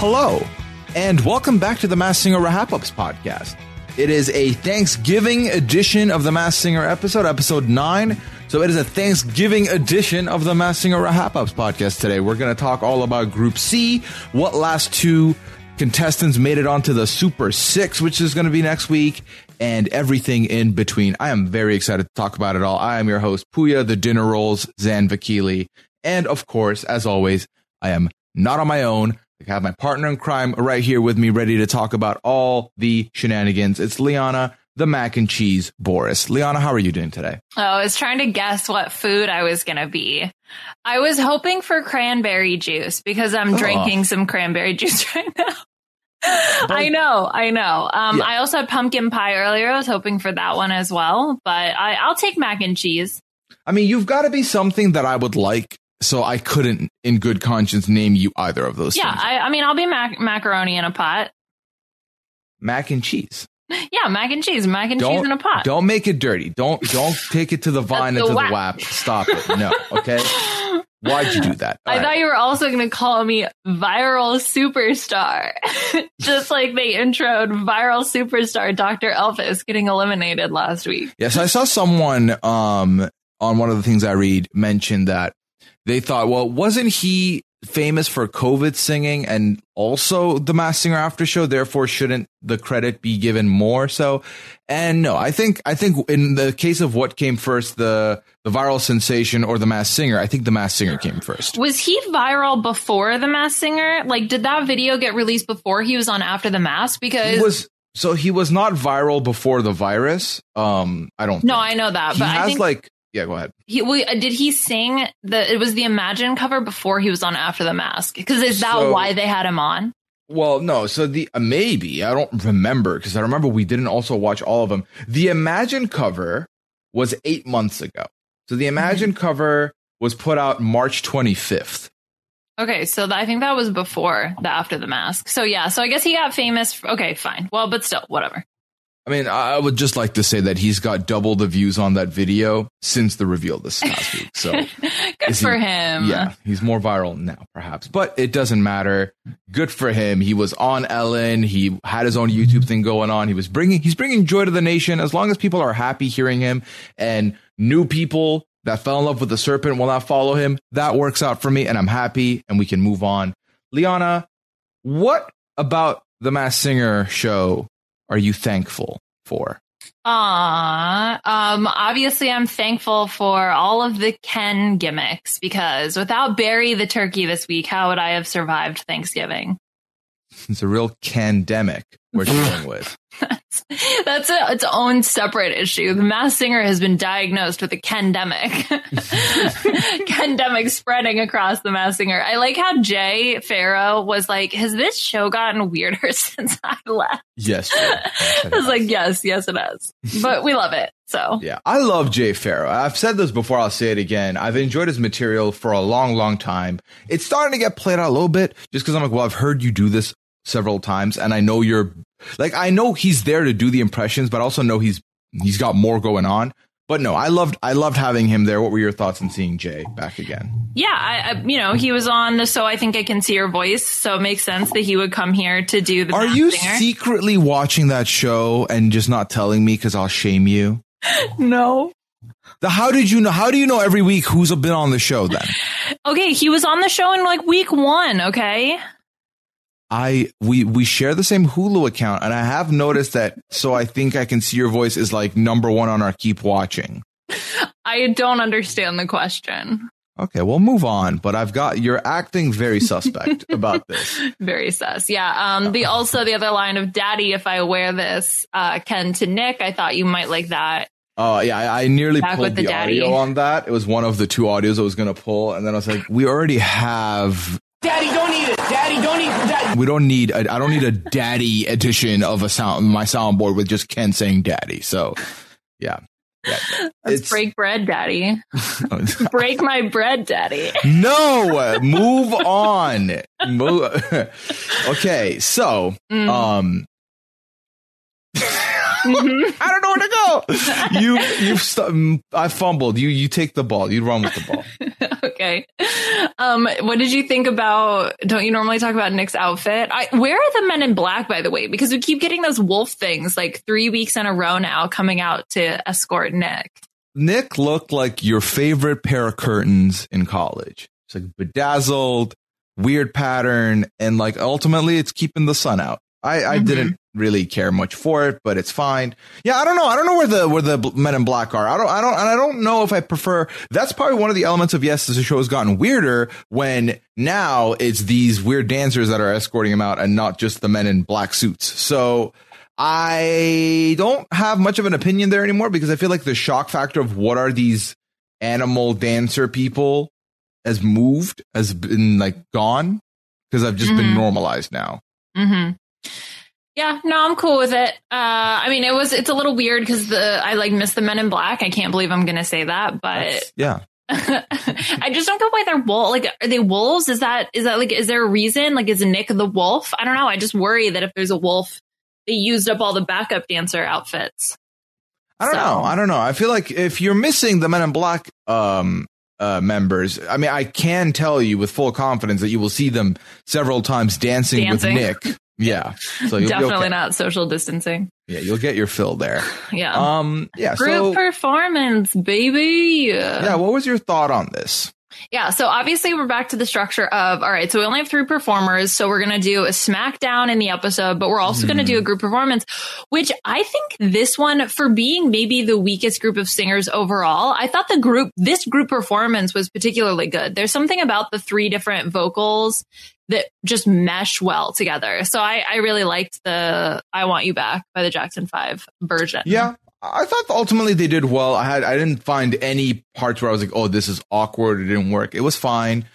Hello, and welcome back to the Masked Singer Wrap Ups podcast. It is a Thanksgiving edition of the Masked Singer episode, episode nine. So it is a Thanksgiving edition of the Masked Singer Wrap Ups podcast today. We're going to talk all about Group C, what last two contestants made it onto the Super Six, which is going to be next week, and everything in between. I am very excited to talk about it all. I am your host, Puya, the dinner rolls, Zan Vakili. And of course, as always, I am not on my own. I have my partner in crime right here with me, ready to talk about all the shenanigans. It's Liana, the mac and cheese Boris. Liana, how are you doing today? Oh, I was trying to guess what food I was going to be. I was hoping for cranberry juice because I'm Oh. drinking some cranberry juice right now. I know, I know. Um, Yeah. I also had pumpkin pie earlier. I was hoping for that one as well, but I, I'll take mac and cheese. I mean, you've got to be something that I would like, so I couldn't, in good conscience, name you either of those Yeah. I, I mean, I'll be mac- macaroni in a pot. mac and cheese. Yeah, mac and cheese, mac and cheese Don't in a pot. don't make it dirty. Don't don't take it to the vine and to the whap. Stop it. No. Okay. Why'd you do that? I All thought you were also going to call me viral superstar, just like they introed viral superstar Dr. Elvis getting eliminated last week. Yes, I saw someone um on one of the things I read mention that they thought, well, wasn't he famous for COVID singing and also the Masked Singer after show? Therefore, shouldn't the credit be given more so? And no, I think I think in the case of what came first, the the viral sensation or the Masked Singer, I think the Masked Singer came first. Was he viral before The Masked Singer? Like, did that video get released before he was on After the Mask? Because He was so he was not viral before the virus. Um, I don't. no, think. I know that, he but I has think like yeah. Go ahead. he we, uh, did he sing the it was the Imagine cover before he was on After the Mask? Because is that So- why they had him on? Well, no. So the uh, maybe I don't remember because I remember we didn't also watch all of them. The Imagine cover was eight months ago. So the Imagine cover was put out March 25th. Okay, so I think that was before the After the Mask. So yeah, so I guess he got famous. f okay, fine. Well, but still, whatever. I mean, I would just like to say that he's got double the views on that video since the reveal this past week. So Good Is he- for him. yeah, he's more viral now, perhaps, but it doesn't matter. Good for him. He was on Ellen. He had his own YouTube thing going on. He was bringing, he's bringing joy to the nation. As long as people are happy hearing him and new people that fell in love with the serpent will not follow him, that works out for me and I'm happy and we can move on. Liana, what about the Masked Singer show are you thankful for? Aw. Um, obviously, I'm thankful for all of the Ken gimmicks because without Barry the turkey this week, how would I have survived Thanksgiving? It's a real candemic we're dealing with. That's a, its own separate issue. The masked singer has been diagnosed with a Kendemic. Kendemic spreading across the masked singer. I like how Jay Pharoah was like, has this show gotten weirder since I left? Yes. Yes, I was like, yes, yes, it has. But we love it. So Yeah, I love Jay Pharoah. I've said this before. I'll say it again. I've enjoyed his material for a long, long time. It's starting to get played out a little bit just because I'm like, well, I've heard you do this several times, and I know you're like, I know he's there to do the impressions, but I also know he's he's got more going on. But no, I loved I loved having him there. What were your thoughts on seeing Jay back again? yeah, I, I, you know, he was on the So I Think I Can See Your Voice. So it makes sense that he would come here to do the Are you singer. secretly watching that show and just not telling me because I'll shame you? no. The how did you know? How do you know every week who's been on the show then? Okay, he was on the show in like week one, okay? I we we share the same Hulu account, and I have noticed that. So I think I can see your voice is like number one on our keep watching. I don't understand the question. Okay, we'll move on. But I've got you're acting very suspect about this. Very sus. Yeah. Um, the also the other line of daddy, if I wear this, uh, Ken to Nick, I thought you might like that. Oh yeah, I, I nearly Back pulled the the, audio on that. It was one of the two audios I was gonna pull, and then I was like, we already have. Daddy, don't eat it. Daddy, don't eat that. We don't need. A, I don't need a daddy edition of a sound my soundboard with just Ken saying daddy. So, yeah, yeah. Let's It's- break bread, daddy. break my bread, daddy. no, move on. Move. okay, so Mm. um. Mhm. I don't know where to go. You you st- I fumbled. You you take the ball. You run with the ball. Okay. Um, what did you think about? Don't you normally talk about Nick's outfit? I, where are the Men in Black, by the way? Because we keep getting those wolf things like three weeks in a row now coming out to escort Nick. Nick looked like your favorite pair of curtains in college. It's like bedazzled, weird pattern, and like ultimately it's keeping the sun out. I, I Mhm. didn't really care much for it, but it's fine. Yeah, I don't know. I don't know where the where the Men in Black are. I don't. I don't. And I don't know if I prefer. That's probably one of the elements of yes, the show has gotten weirder when now it's these weird dancers that are escorting him out, and not just the men in black suits. So I don't have much of an opinion there anymore because I feel like the shock factor of what are these animal dancer people has moved, has been like gone because I've just been Mhm. normalized now. hmm Yeah, no, I'm cool with it. Uh, I mean, it was, it's a little weird because the, I like miss the Men in Black. I can't believe I'm going to say that, but That's- yeah. I just don't get why they're wolf. Like, are they wolves? Is that, is that like, is there a reason? Like, is Nick the wolf? I don't know. I just worry that if there's a wolf, they used up all the backup dancer outfits. I don't So- know. I don't know. I feel like if you're missing the Men in Black um uh members, I mean, I can tell you with full confidence that you will see them several times dancing, Dancing. with Nick. Yeah. So you'll be Definitely okay. not social distancing. Yeah, you'll get your fill there. Yeah. Um yeah, Group so performance, baby. yeah, what was your thought on this? Yeah, so obviously we're back to the structure of all right, so we only have three performers, so we're going to do a SmackDown in the episode, but we're also going to do a mm. group performance, which I think this one for being maybe the weakest group of singers overall, I thought the group this group performance was particularly good. There's something about the three different vocals that just mesh well together. So I I really liked the I Want You Back by the Jackson 5 version. Yeah. I thought ultimately they did well. I had I didn't find any parts where I was like, "Oh, this is awkward. It didn't work." It was fine.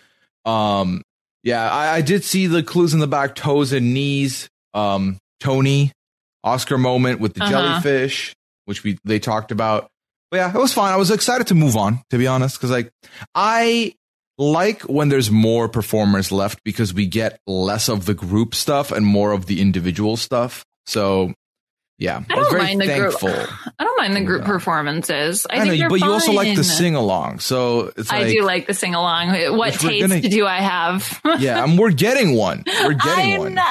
Um, yeah, I, I did see the clues in the back, toes and knees. Um, Tony, Oscar moment with the Uh-huh. jellyfish, which we they talked about. But yeah, it was fine. I was excited to move on, to be honest, because like I like when there's more performers left because we get less of the group stuff and more of the individual stuff. So yeah, I don't very mind the group. I don't mind the group Yeah. performances. I, I, think know, but you also like fine. the sing along, so it's like I do like the sing along. What taste gonna- do I have? yeah, we're getting one. We're getting I one. know.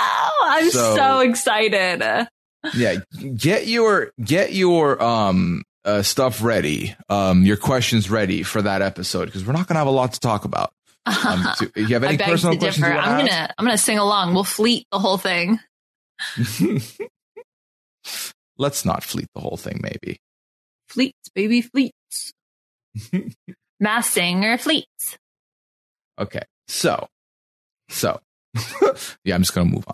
I'm so, So- excited. Yeah, get your get your um uh, stuff ready, um your questions ready for that episode because we're not gonna have a lot to talk about. Um, so, you have any personal questions? I'm gonna I'm gonna sing along. We'll fleet the whole thing. Let's not fleet the whole thing. Maybe. Fleets, baby, fleets. Masked singer fleets. Okay, so so yeah, I'm just gonna move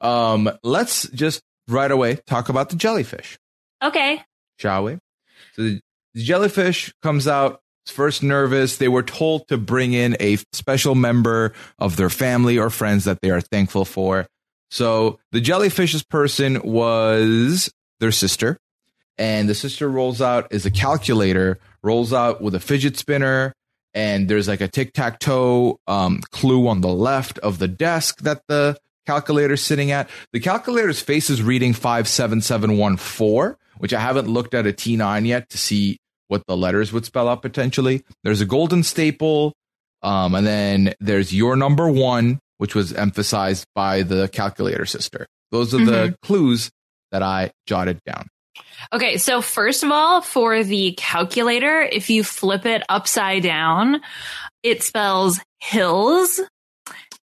on. Um, let's just right away talk about the jellyfish. Okay. shall we? So the, the jellyfish comes out. First nervous, they were told to bring in a special member of their family or friends that they are thankful for. So the jellyfish's person was their sister, and the sister rolls out is a calculator, rolls out with a fidget spinner, and there's like a tic tac toe um, clue on the left of the desk that the calculator's sitting at. The calculator's face is reading 57714, which I haven't looked at a T9 yet to see what the letters would spell out potentially. There's a golden staple, um, and then there's your number one, which was emphasized by the calculator sister. Those are the clues that I jotted down. Okay, so first of all, for the calculator, if you flip it upside down, it spells hills.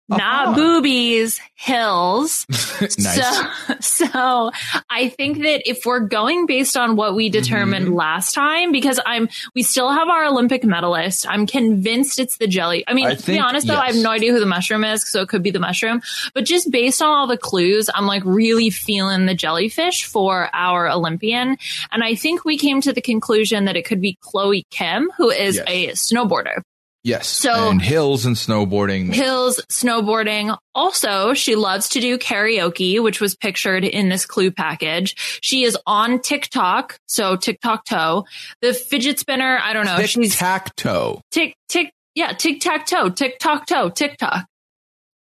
Not Uh-huh. boobies, hills. nice. So, so I think that if we're going based on what we determined Mm-hmm. last time, because I'm, we still have our Olympic medalist. I'm convinced it's the jelly. I mean, I to be honest though, I have no idea who the mushroom is, so it could be the mushroom. But just based on all the clues, I'm like really feeling the jellyfish for our Olympian. And I think we came to the conclusion that it could be Chloe Kim, who is Yes. a snowboarder. Yes. so- and hills and snowboarding. Hills, snowboarding. Also, she loves to do karaoke, which was pictured in this clue package. She is on TikTok, so TikTok toe. The fidget spinner, I don't know. Tic She's tac toe. tick, tick, yeah, tic tac toe, TikTok toe, TikTok.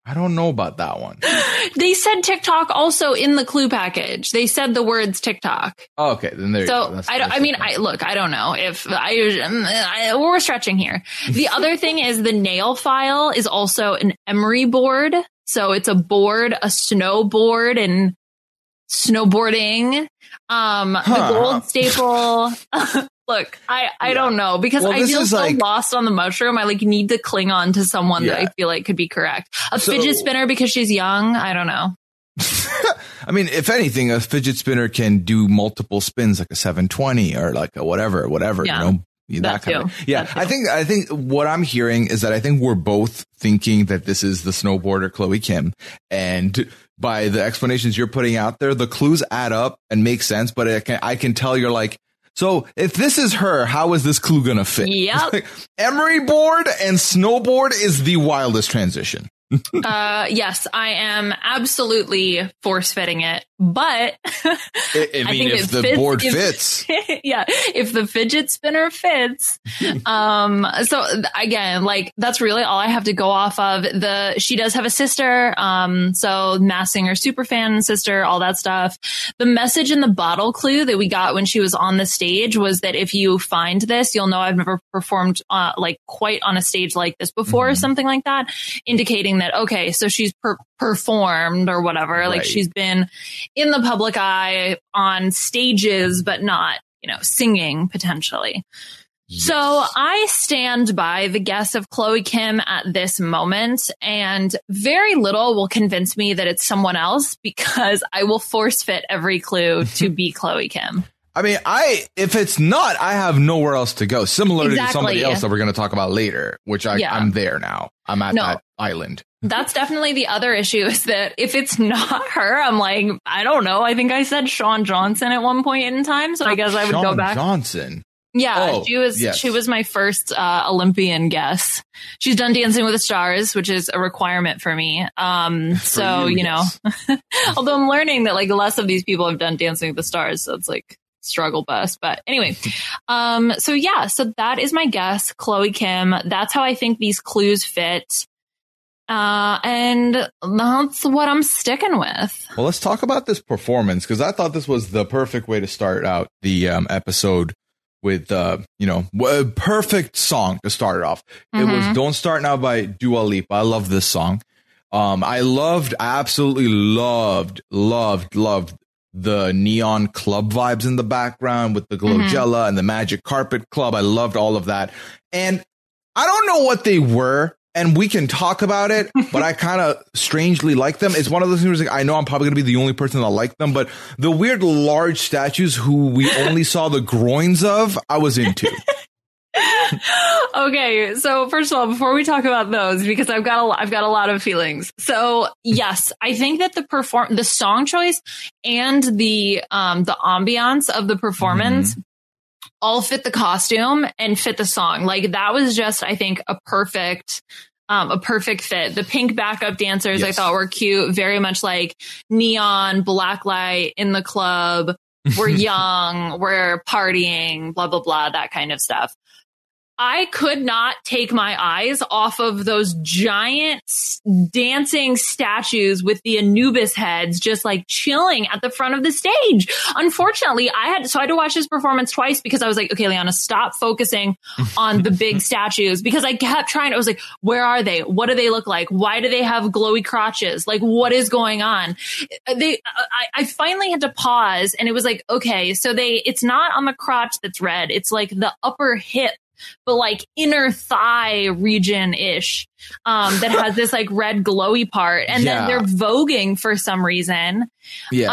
I don't know about that one. They said TikTok also in the clue package. They said the words TikTok. Oh, okay, then there you go. So That's- I that's I mean. I look, I don't know if I, I, we're stretching here. The other thing is the nail file is also an emery board. So it's a board, a snowboard and snowboarding. Um, Huh. the gold staple. look, I, I don't know because Well, I feel so like- lost on the mushroom. I like need to cling on to someone that I feel like could be correct. A So- fidget spinner because she's young. I don't know. I mean, if anything, a fidget spinner can do multiple spins, like a 720 or like a whatever, whatever, Yeah. you know, that, That kind of. Yeah, I think I think what I'm hearing is that I think we're both thinking that this is the snowboarder Chloe Kim, and by the explanations you're putting out there, the clues add up and make sense. But I can I can tell you're like. So if this is her, how is this clue gonna fit? Yep. Like, Emery board and snowboard is the wildest transition. Uh, yes, I am absolutely force fitting it, but I, I I mean, think if the fits- board if- fits, yeah, if the fidget spinner fits. um, so again, like that's really all I have to go off of. The she does have a sister, um, so Masked Singer super fan sister, all that stuff. The message in the bottle clue that we got when she was on the stage was that if you find this, you'll know I've never performed uh, like quite on a stage like this before, or Mhm. something like that, indicating that okay, so she's per- performed or whatever, like she's been in the public eye on stages, but not, you know, singing potentially. So I stand by the guess of Chloe Kim at this moment and very little will convince me that it's someone else because I will force fit every clue to be Chloe Kim. I mean, I if it's not, I have nowhere else to go. Similar to somebody else that we're going to talk about later, which I, Yeah. I'm there now. I'm at No. that island. That's definitely the other issue is that if it's not her, I'm like, I don't know. I think I said Shawn Johnson at one point in time. So I guess I would Shawn go back. Johnson. Yeah, Oh, she was yes. she was my first uh, Olympian guest. She's done Dancing with the Stars, which is a requirement for me. Um, so you, you, know, although I'm learning that like less of these people have done Dancing with the Stars, so it's like struggle bus. But anyway, um, so yeah, so that is my guess, Chloe Kim. That's how I think these clues fit. Uh, and that's what I'm sticking with. Well, let's talk about this performance because I thought this was the perfect way to start out the um, episode with, uh, you know, a perfect song to start it off. It was Mhm. "Don't Start Now" by Dua Lipa. I love this song. Um, I loved, I absolutely loved, loved, loved the neon club vibes in the background with the Glowgella mm-hmm. and the Magic Carpet Club. I loved all of that, and I don't know what they were. And we can talk about it, but I kind of strangely like them. It's one of those things where I know I'm probably going to be the only person that like them, but the weird large statues who we only saw the groins of, I was into. okay, so first of all, before we talk about those, because I've got a, I've got a lot of feelings. So yes, I think that the perform, the song choice and the um the ambiance of the performance all fit the costume and fit the song. Like that was just, I think, a perfect. Um, a perfect fit. The pink backup dancers I thought were cute, very much like neon, black light in the club. We're young, we're partying, blah, blah, blah, that kind of stuff. I could not take my eyes off of those giant dancing statues with the Anubis heads just like chilling at the front of the stage. Unfortunately, I had, so I had to watch this performance twice because I was like, okay, Liana, stop focusing on the big statues because I kept trying. I was like, where are they? What do they look like? Why do they have glowy crotches? Like, what is going on? Uh, they, uh, I, I finally had to pause and it was like, okay, so they, it's not on the crotch that's red. It's like the upper hip but like inner thigh region ish, um, that has this like red glowy part. And Yeah. then they're voguing for some reason. Yeah.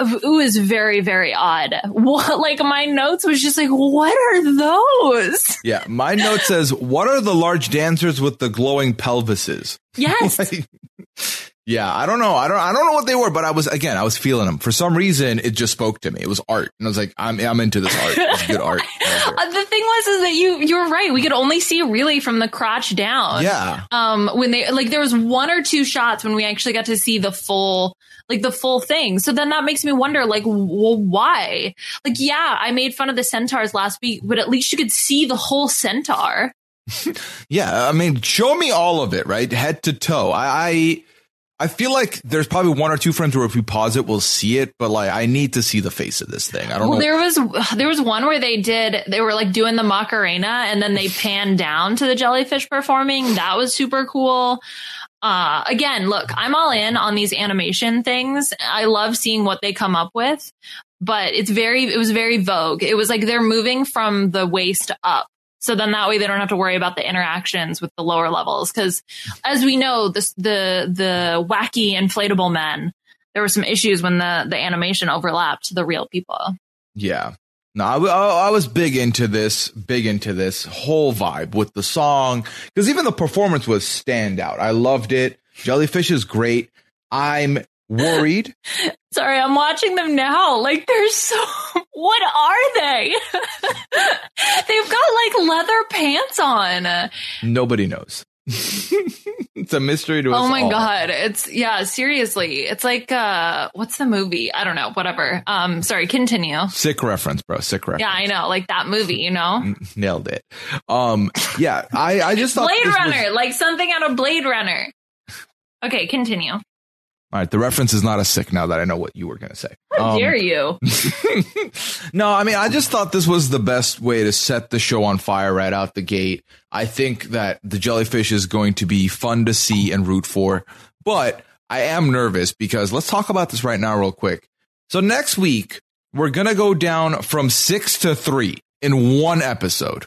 Uh, it was very, very odd. What, like my notes was just like, what are those? yeah. My note says, what are the large dancers with the glowing pelvises? Yes. Like, yeah, I don't know. I don't. I don't know what they were, but I was again. I was feeling them. For some reason, it just spoke to me. It was art, and I was like, I'm. I'm into this art. It's good art. Uh, the thing was is that you you were right. We could only see really from the crotch down. yeah. Um, when they like there was one or two shots when we actually got to see the full like the full thing. So then that makes me wonder like well why? Like yeah, I made fun of the centaurs last week, but at least you could see the whole centaur. Yeah, I mean, show me all of it, right, head to toe. I, I, I feel like there's probably one or two frames where if we pause it, we'll see it. But like, I need to see the face of this thing. I don't Well, know. there was there was one where they did they were like doing the Macarena and then they panned down to the jellyfish performing. That was super cool. Uh, again, look, I'm all in on these animation things. I love seeing what they come up with, but it's very it was very vogue. It was like they're moving from the waist up. So then that way they don't have to worry about the interactions with the lower levels. Cause as we know, this, the, the wacky inflatable men, there were some issues when the, the animation overlapped the real people. Yeah. No, I, I- I was big into this, big into this whole vibe with the song because even the performance was standout. I loved it. Jellyfish is great. I'm worried. Sorry, I'm watching them now. Like they're so. What are they? They've got like leather pants on. Nobody knows. it's a mystery to us. Oh my all. god, it's yeah. Seriously, it's like uh, what's the movie? I don't know. Whatever. Um, sorry. Continue. Sick reference, bro. Sick reference. Yeah, I know. Like that movie. You know, Nailed it. Um, yeah, I, I just thought Blade this was- Runner. Like something out of Blade Runner. Okay, continue. All right, the reference is not as sick now that I know what you were going to say. How Um, dare you? no, I mean, I just thought this was the best way to set the show on fire right out the gate. I think that the jellyfish is going to be fun to see and root for, but I am nervous because let's talk about this right now, real quick. So next week, we're going to go down from six to three in one episode.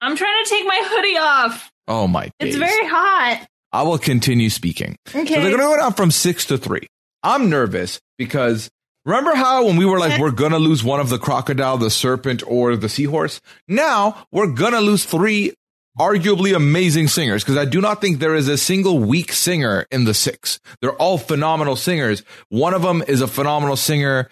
I'm trying to take my hoodie off. Oh my It's very hot. I will continue speaking. Okay. So they're going to go down from six to three. I'm nervous because remember how when we were like, we're going to lose one of the crocodile, the serpent, or the seahorse? Now we're going to lose three arguably amazing singers because I do not think there is a single weak singer in the six. They're all phenomenal singers. One of them is a phenomenal singer,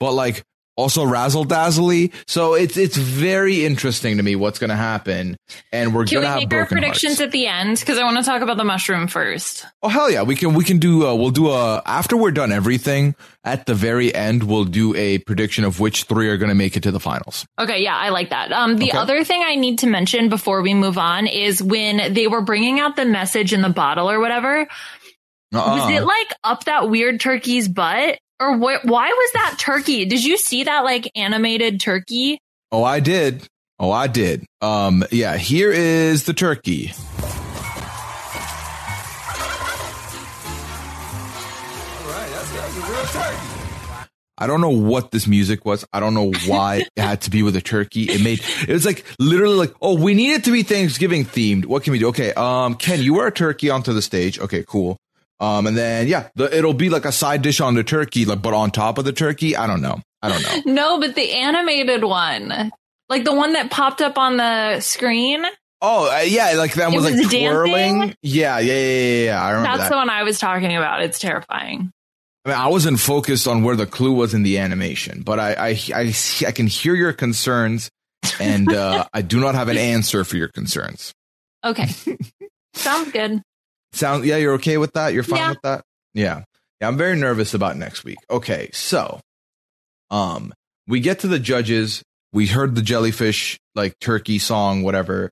but like also razzle dazzly. So it's, it's very interesting to me what's going to happen. And we're going we to have make our broken predictions hearts. at the end? Because I want to talk about the mushroom first. Oh hell yeah, we can we can do uh, we'll do a after we're done everything at the very end we'll do a prediction of which three are going to make it to the finals. Okay, yeah, I like that. Um, the Okay. other thing I need to mention before we move on is when they were bringing out the message in the bottle or whatever. Uh-uh. Was it like up that weird turkey's butt, or wh- why was that turkey? Did you see that like animated turkey? oh, I did. Oh, I did. Um yeah, here is the turkey. I don't know what this music was. I don't know why it had to be with a turkey. It made it was like literally like, oh, we need it to be Thanksgiving themed. What can we do? Okay, um, Ken, you wear a turkey onto the stage. Okay, cool. Um, and then yeah, the, it'll be like a side dish on the turkey, like but on top of the turkey. I don't know. I don't know. No, but the animated one, like the one that popped up on the screen. Oh uh, yeah, like that was, was like dancing? twirling. Yeah, yeah, yeah, yeah, yeah. I remember That's that. the one I was talking about. It's terrifying. I mean, I wasn't focused on where the clue was in the animation, but I, I, I, I can hear your concerns, and uh, I do not have an answer for your concerns. Okay, sounds good. Sound, yeah, you're okay with that? You're fine Yeah. with that? Yeah. Yeah, I'm very nervous about next week. Okay, so, um, we get to the judges. We heard the jellyfish, like turkey song, whatever.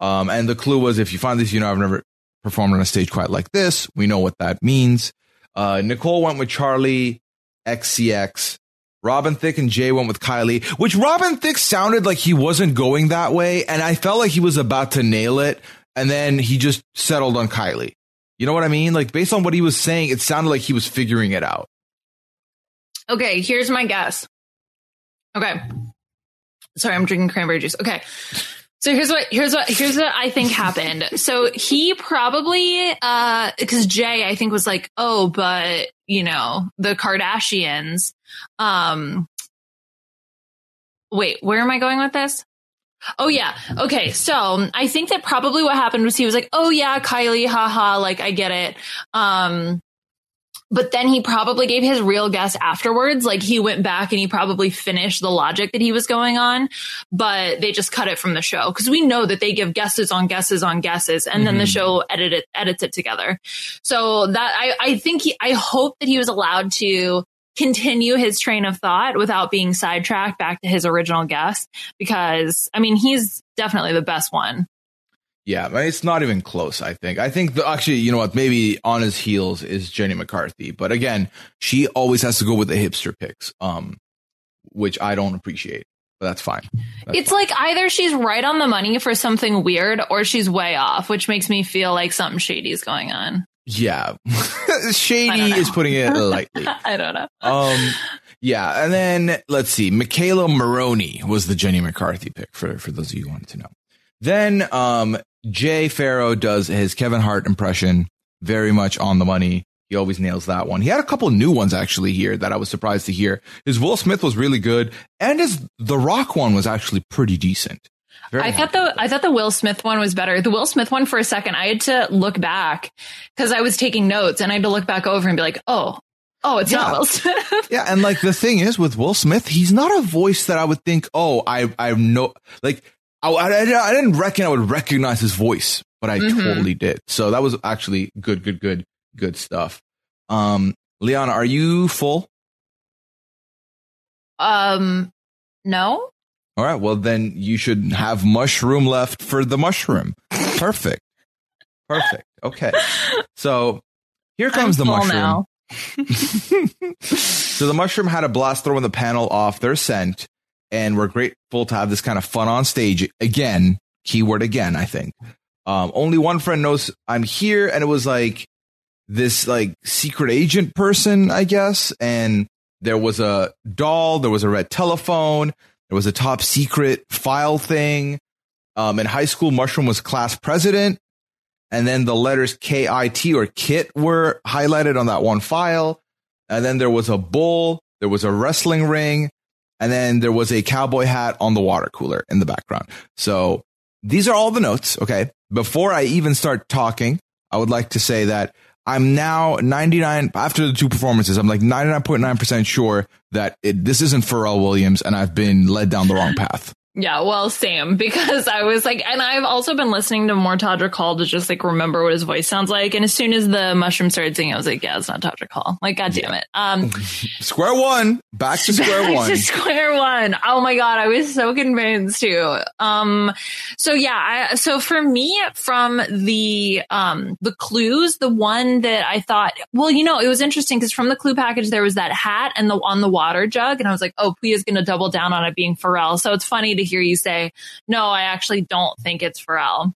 Um, and the clue was if you find this, you know, I've never performed on a stage quite like this. We know what that means. Uh, Nicole went with Charli XCX. Robin Thicke and Jay went with Kylie, which Robin Thicke sounded like he wasn't going that way. And I felt like he was about to nail it. And then he just settled on Kylie. You know what I mean? Like based on what he was saying, it sounded like he was figuring it out. Okay, here's my guess. Okay. Sorry, I'm drinking cranberry juice. Okay. So here's what here's what here's what I think happened. So he probably uh because Jay I think was like, oh, but you know, the Kardashians. Um wait, where am I going with this? Oh yeah. Okay. So I think that probably what happened was he was like, oh yeah, Kylie, haha, like I get it. Um but then he probably gave his real guess afterwards. Like he went back and he probably finished the logic that he was going on, but they just cut it from the show because we know that they give guesses on guesses on guesses, and mm-hmm. then the mm-hmm. show edit it, edits it together. So that I, I think he, I hope that he was allowed to continue his train of thought without being sidetracked back to his original guess because I mean he's definitely the best one. Yeah, it's not even close. I think. I think the, actually, you know what? Maybe on his heels is Jenny McCarthy, but again, she always has to go with the hipster picks, um, which I don't appreciate. But that's fine. That's it's fine. like either she's right on the money for something weird, or she's way off, which makes me feel like something shady is going on. Yeah, shady is putting it lightly. I don't know. Um, yeah, and then let's see. McKayla Maroney was the Jenny McCarthy pick for for those of you who wanted to know. Then um, Jay Pharoah does his Kevin Hart impression very much on the money. He always nails that one. He had a couple new ones actually here that I was surprised to hear. His Will Smith was really good, and his The Rock one was actually pretty decent. Very I thought the I thought the Will Smith one was better. The Will Smith one for a second, I had to look back because I was taking notes and I had to look back over and be like, oh, oh, it's yeah. not Will Smith. yeah, and like the thing is with Will Smith, he's not a voice that I would think, oh, I I know like I, I, I didn't reckon I would recognize his voice, but I mm-hmm. totally did. So that was actually good, good, good, good stuff. Um, Liana, are you full? Um, no. All right. Well, then you should have mushroom left for the mushroom. Perfect. Perfect. Okay. So here comes I'm the mushroom. so the mushroom had a blast throwing the panel off their scent and we're grateful to have this kind of fun on stage again. Keyword again, I think. Um, only one friend knows I'm here, and it was like this like secret agent person, I guess. And there was a doll, there was a red telephone, there was a top secret file thing. Um, in high school, Mushroom was class president, and then the letters K I T or KIT were highlighted on that one file. And then there was a bull, there was a wrestling ring, and then there was a cowboy hat on the water cooler in the background. So these are all the notes. Okay. Before I even start talking, I would like to say that I'm now 99 after the two performances. I'm like 99.9% sure that it, this isn't Pharrell Williams and I've been led down the wrong path. Yeah, well, same because I was like, and I've also been listening to more Todrick Hall to just like remember what his voice sounds like. And as soon as the mushroom started singing, I was like, yeah, it's not Todrick Hall. Like, god damn it. Um, square one, back to square back one. To square one. Oh my god, I was so convinced too. Um, so yeah, I, so for me, from the um the clues, the one that I thought, well, you know, it was interesting because from the clue package there was that hat and the on the water jug, and I was like, oh, Puya's going to double down on it being Pharrell. So it's funny to to hear you say, no, I actually don't think it's Pharrell.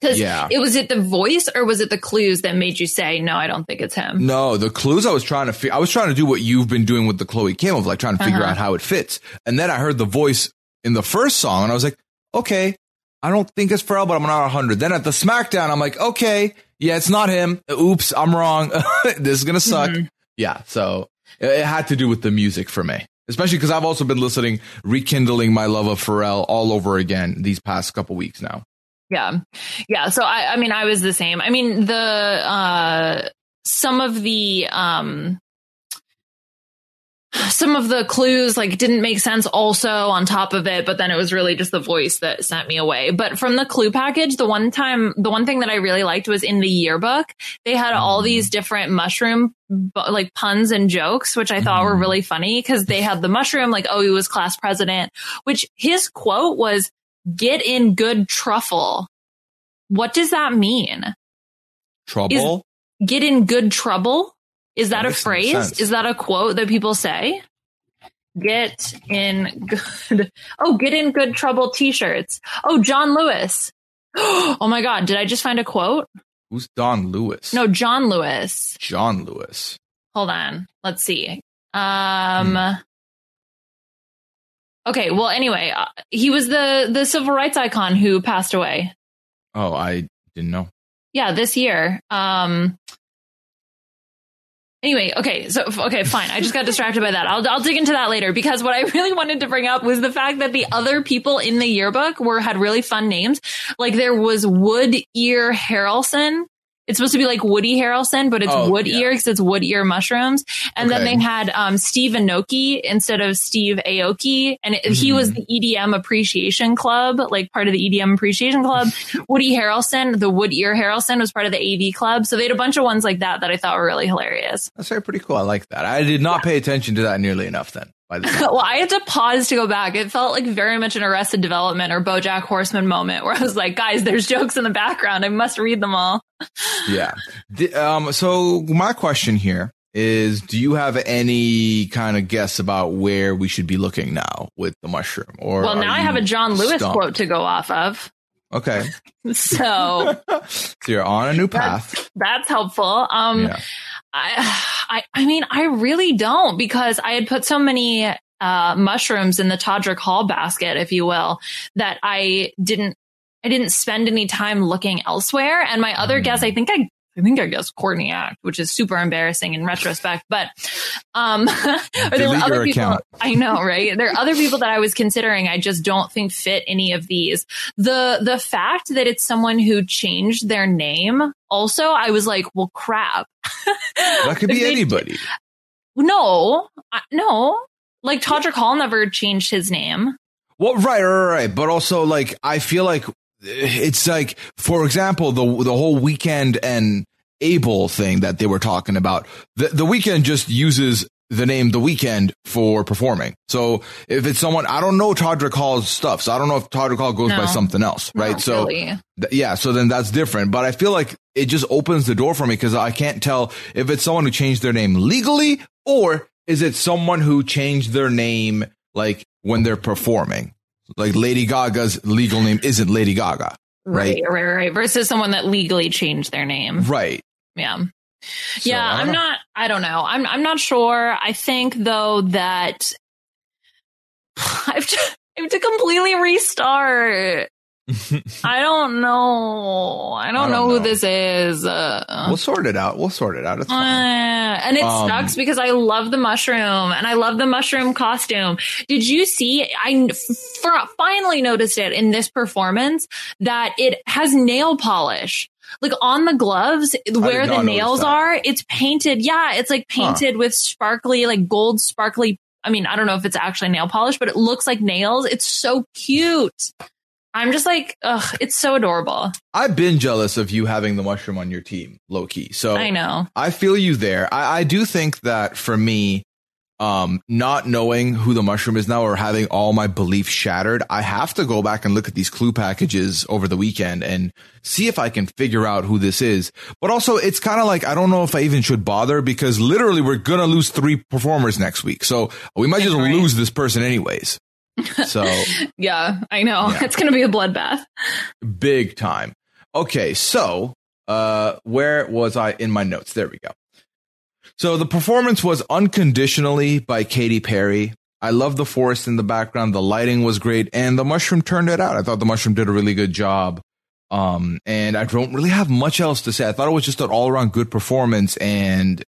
Because yeah. it was it the voice or was it the clues that made you say, no, I don't think it's him? No, the clues I was trying to figure, I was trying to do what you've been doing with the Chloe Kim of like trying to figure uh-huh. out how it fits. And then I heard the voice in the first song and I was like, okay, I don't think it's Pharrell, but I'm not 100. Then at the SmackDown, I'm like, okay, yeah, it's not him. Oops, I'm wrong. this is going to suck. Mm-hmm. Yeah. So it had to do with the music for me especially because I've also been listening, rekindling my love of Pharrell all over again these past couple weeks now. Yeah, yeah. So I, I mean, I was the same. I mean, the uh, some of the um, some of the clues like didn't make sense also on top of it, but then it was really just the voice that sent me away. But from the clue package, the one time, the one thing that I really liked was in the yearbook, they had all mm. these different mushroom like puns and jokes, which I thought were mm. really funny because they had the mushroom, like, oh, he was class president, which his quote was, get in good truffle. What does that mean? Trouble? Is, get in good trouble? Is that, that a phrase? Is that a quote that people say? Get in good. Oh, get in good trouble t-shirts. Oh, John Lewis. Oh my God. Did I just find a quote? Who's Don Lewis? No, John Lewis. John Lewis. Hold on. Let's see. Um, hmm. Okay, well, anyway, uh, he was the the civil rights icon who passed away. Oh, I didn't know. Yeah, this year. Um. Anyway, okay, so okay, fine. I just got distracted by that. I'll I'll dig into that later because what I really wanted to bring up was the fact that the other people in the yearbook were had really fun names. Like there was Wood Ear Harrelson. It's supposed to be like Woody Harrelson, but it's Oh, wood yeah. ear because it's wood ear mushrooms. And then they had um, Steve Inoki instead of Steve Aoki, and it, he was Mm-hmm. the EDM Appreciation Club, like part of the EDM Appreciation Club. Woody Harrelson, the Wood Ear Harrelson, was part of the AV Club. So they had a bunch of ones like that that I thought were really hilarious. That's very pretty cool. I like that. I did not pay attention to that nearly enough then. By the time. well, I had to pause to go back. It felt like very much an Arrested Development or BoJack Horseman moment where I was like, guys, there's jokes in the background. I must read them all. yeah. The- um, so my question here is, do you have any kind of guess about where we should be looking now with the mushroom? Or Well, now I have a John Lewis stumped? quote to go off of. Okay, So so you're on a new path. that's helpful. Um, Yeah. I, I, I mean, I really don't because I had put so many uh, mushrooms in the Todrick Hall basket, if you will, that I didn't, I didn't spend any time looking elsewhere. And my other Mm. guess, I think I, I think I guess Courtney Act, which is super embarrassing in retrospect, but, um, or there were other people, account. I know, right? There are other people that I was considering. I just don't think fit any of these. The, the fact that it's someone who changed their name also, I was like, well, crap. That could be they- anybody. No, I- no. Like Todrick Hall never changed his name. Well, right, right, right. But also, like, I feel like it's like, for example, the the whole Weeknd and Abel thing that they were talking about. The the Weeknd just uses the name the Weeknd for performing. So if it's someone, I don't know Todrick Hall's stuff, so I don't know if Todrick Hall goes by something else, right? So really. th- yeah, so then that's different. But I feel like it just opens the door for me because I can't tell if it's someone who changed their name legally or is it someone who changed their name like when they're performing. Like Lady Gaga's legal name isn't Lady Gaga. Right. right, right, right. Versus someone that legally changed their name. Right. Yeah. So, yeah, I'm know. not I don't know. I'm I'm not sure. I think though that I have to, I have to completely restart. I don't know. I don't, I don't know, who this is. Uh, We'll sort it out. We'll sort it out. It's Uh, and it Um, sucks because I love the mushroom and I love the mushroom costume. Did you see? I f- finally noticed it in this performance that it has nail polish. Like on the gloves where the nails are, it's painted. Yeah, it's like painted with sparkly, like gold sparkly. I mean, I don't know if it's actually nail polish, but it looks like nails. It's so cute. I'm just like, ugh, it's so adorable. I've been jealous of you having the mushroom on your team, low key. So I know. I feel you there. I, I do think that for me, um, not knowing who the mushroom is now or having all my beliefs shattered, I have to go back and look at these clue packages over the weekend and see if I can figure out who this is. But also, it's kind of like, I don't know if I even should bother because literally we're going to lose three performers next week. So we might just Right. lose this person anyways. So Yeah, I know. Yeah. It's going to be a bloodbath. big time. Okay, so uh where was I in my notes? There we go. So the performance was unconditionally by Katy Perry. I love the forest in the background. The lighting was great, and the mushroom turned it out. I thought the mushroom did a really good job. Um, and I don't really have much else to say. I thought it was just an all around good performance, and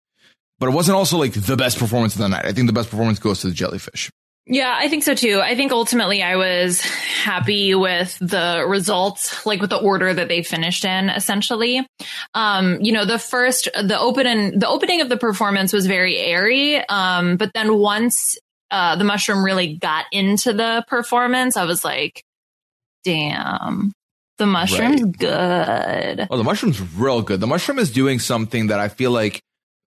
but it wasn't also like the best performance of the night. I think the best performance goes to the jellyfish. Yeah, I think so too. I think ultimately I was happy with the results, like with the order that they finished in essentially. Um, you know, the first, the open and the opening of the performance was very airy. Um, but then once, uh, the mushroom really got into the performance, I was like, damn, the mushroom's good. Oh, the mushroom's real good. The mushroom is doing something that I feel like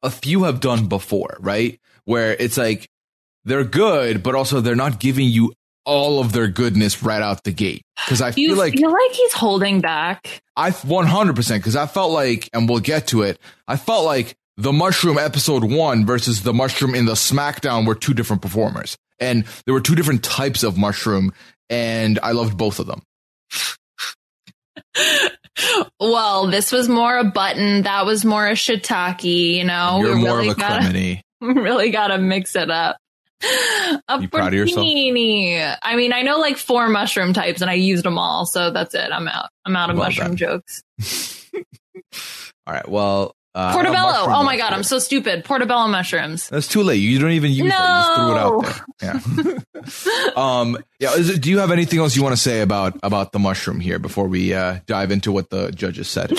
a few have done before, right? Where it's like they're good, but also they're not giving you all of their goodness right out the gate. Because I you feel like feel like he's holding back? I 100% because I felt like, and we'll get to it. I felt like the mushroom episode one versus the mushroom in the SmackDown were two different performers, and there were two different types of mushroom, and I loved both of them. Well, this was more a button. That was more a shiitake, you know? You're we more really of a gotta- really gotta mix it up. A You proud of yourself? I mean, I know like four mushroom types, and I used them all, so that's it. I'm out. I'm out of Well mushroom done. jokes. All right. Well, uh, Portobello. Oh my god, here. I'm so stupid. Portobello mushrooms. That's too late. You don't even use it. You just threw it No. out there. Yeah. um. Yeah. Is it, do you have anything else you want to say about about the mushroom here before we uh, dive into what the judges said?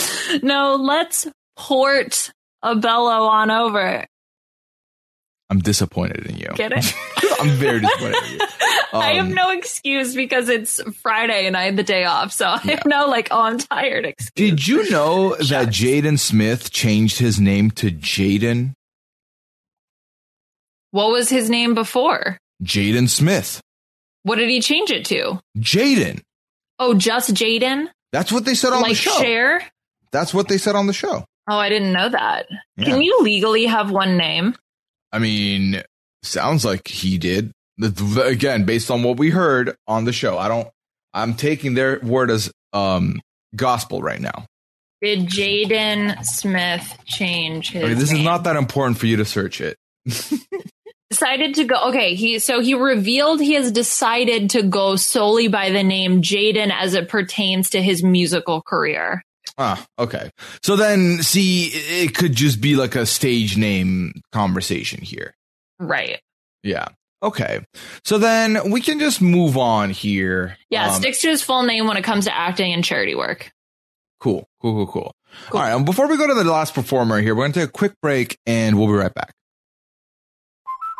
No, let's port a bello on over. I'm disappointed in you. Get it? I'm very disappointed in you. I have Um, no excuse because it's Friday and I had the day off, so I Yeah. have no like, oh, I'm tired. Excuse. Did you know that Jaden Smith changed his name to Jaden? What was his name before? Jaden Smith. What did he change it to? Jaden. Oh, just Jaden, That's what they said on the show. Cher. That's what they said on the show. Oh, I didn't know that. Yeah. Can you legally have one name? I mean, sounds like he did. Again, based on what we heard on the show, I don't. I'm taking their word as um gospel right now. Did Jaden Smith change his? I mean, this is not that important for you to search it. decided to go. Okay, he so he revealed he has decided to go solely by the name Jaden as it pertains to his musical career. Ah, okay. So then, see, it could just be like a stage name conversation here. Right. Yeah. Okay. So then we can just move on here. Yeah, Um, sticks to his full name when it comes to acting and charity work. Cool. Cool, cool, cool. All right. Um, before we go to the last performer here, we're going to take a quick break and we'll be right back.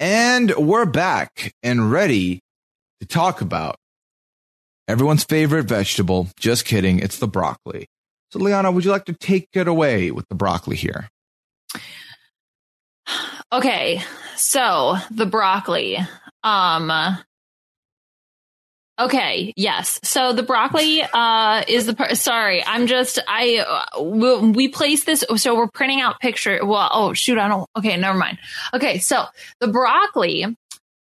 And we're back and ready to talk about everyone's favorite vegetable. Just kidding. It's the broccoli. So, Liana, would you like to take it away with the broccoli here? Okay, so the broccoli. Um Okay, yes. So the broccoli uh is the sorry, I'm just I we, we place this so we're printing out picture well oh shoot, I don't Okay, never mind. Okay, so the broccoli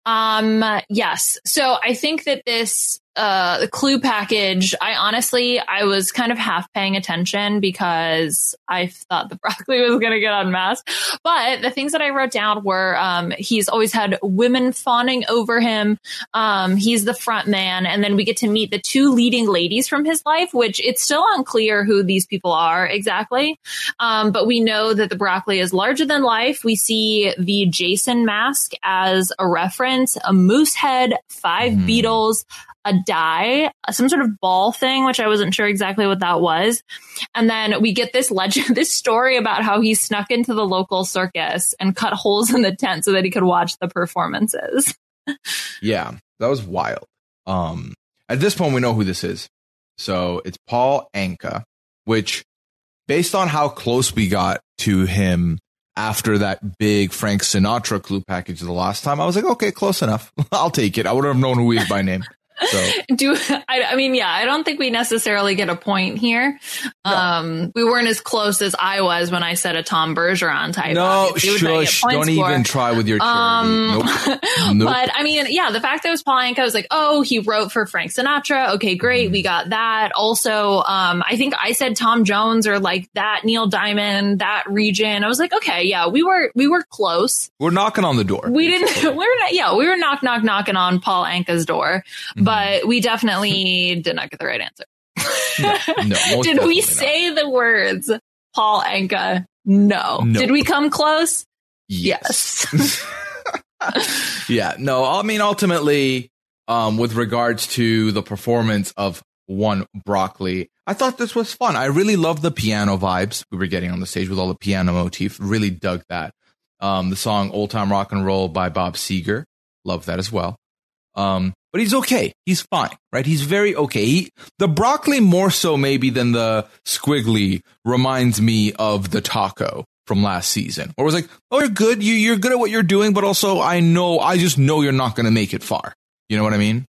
um yes. So I think that this uh the clue package, I honestly I was kind of half paying attention because I thought the broccoli was going to get unmasked. But the things that I wrote down were um, he's always had women fawning over him. Um, he's the front man. And then we get to meet the two leading ladies from his life, which it's still unclear who these people are exactly. Um, but we know that the broccoli is larger than life. We see the Jason mask as a reference, a moose head, 5 Mhm. Beatles, a die, some sort of ball thing, which I wasn't sure exactly what that was. And then we get this legend, this story about how he snuck into the local circus and cut holes in the tent so that he could watch the performances. Yeah, that was wild. Um, at this point, we know who this is. So it's Paul Anka, which, based on how close we got to him after that big Frank Sinatra clue package the last time, I was like, okay, close enough. I'll take it. I would have known who he is by name. So Do I, I mean, yeah, I don't think we necessarily get a point here. Um, we weren't as close as I was when I said a Tom Bergeron type. no, obviously, which I get shush. Don't for. even try with your charity. Um, nope. Nope. but I mean, yeah, the fact that it was Paul Anka, I was like, oh, he wrote for Frank Sinatra. Okay, great. Mm-hmm. We got that. Also, um, I think I said Tom Jones or like that Neil Diamond, that region. I was like, okay, yeah, we were, we were close. We're knocking on the door. We didn't, we were not, yeah, we were knock, knock, knocking on Paul Anka's door, Mm-hmm. But we definitely did not get the right answer. No, most did we not. say the words Paul Anka? No. No. Did we come close? Yes. yeah, no, I mean, ultimately, um, with regards to the performance of one broccoli, I thought this was fun. I really loved the piano vibes we were getting on the stage with all the piano motif. Really dug that. Um, the song Old Time Rock and Roll by Bob Seger. Love that as well. Um, but he's okay. He's fine, right? He's very okay. He, the broccoli more so maybe than the squiggly reminds me of the taco from last season, or was like, oh, you're good, you you're good at what you're doing, but also I know I just know you're not going to make it far. You know what I mean?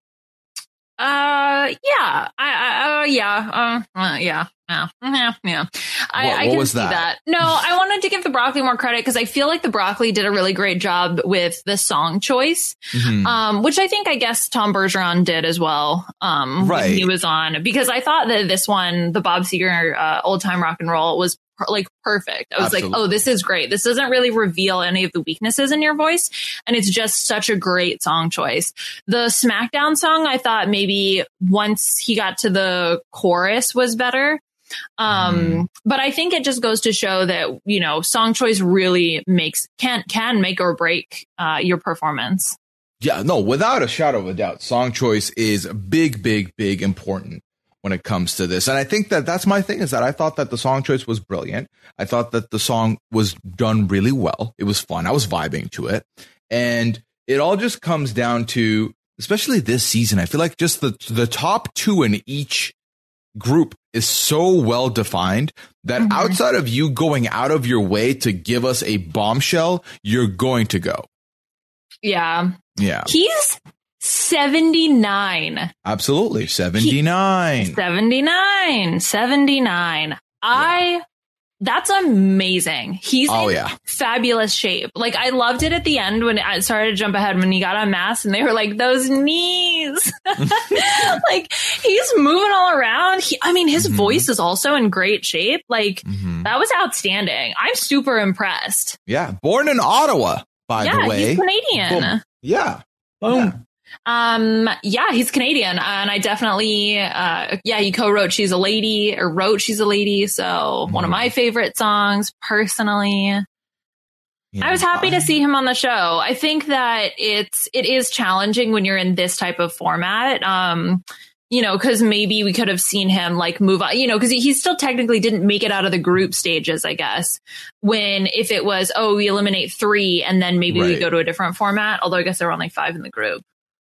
Uh, yeah, I, I uh, yeah, uh, uh, yeah, yeah, yeah, yeah. I, What- I what can see that? that. No, I wanted to give the broccoli more credit because I feel like the broccoli did a really great job with the song choice, Mhm. um, which I think I guess Tom Bergeron did as well. Um, Right. when he was on because I thought that this one, the Bob Seger uh, old time rock and roll, was per- like perfect. I was like, oh, this is great. This doesn't really reveal any of the weaknesses in your voice, and it's just such a great song choice. The SmackDown song, I thought maybe once he got to the chorus was better. Um, Mhm. but I think it just goes to show that, you know, song choice really makes, can, can make or break, uh, your performance. Yeah, no, without a shadow of a doubt, song choice is big, big, big important when it comes to this. And I think that that's my thing is that I thought that the song choice was brilliant. I thought that the song was done really well. It was fun. I was vibing to it. And it all just comes down to, especially this season, I feel like just the, the top two in each group is so well defined that Mhm. outside of you going out of your way to give us a bombshell, you're going to go. Yeah. Yeah. He's 79. Absolutely. 79. 79. 79. I, that's amazing. He's oh, in yeah. fabulous shape. Like I loved it at the end when I started to jump ahead when he got unmasked and they were like, those knees. like he's moving all around. He, I mean, his Mhm. voice is also in great shape. Like Mhm. that was outstanding. I'm super impressed. Yeah. Born in Ottawa, by yeah, the way. he's Canadian. Boom. Yeah. Boom. Um, yeah, he's Canadian, and I definitely, uh, yeah, he co-wrote "She's a Lady" or wrote "She's a Lady," so one of Mhm. my favorite songs personally. Yeah. I was happy to see him on the show. I think that it's it is challenging when you're in this type of format. Um, you know, because maybe we could have seen him like move on, you know, because he, he still technically didn't make it out of the group stages, I guess. When if it was, oh, we eliminate three and then maybe we go to a different format, although I guess there were only five in the group.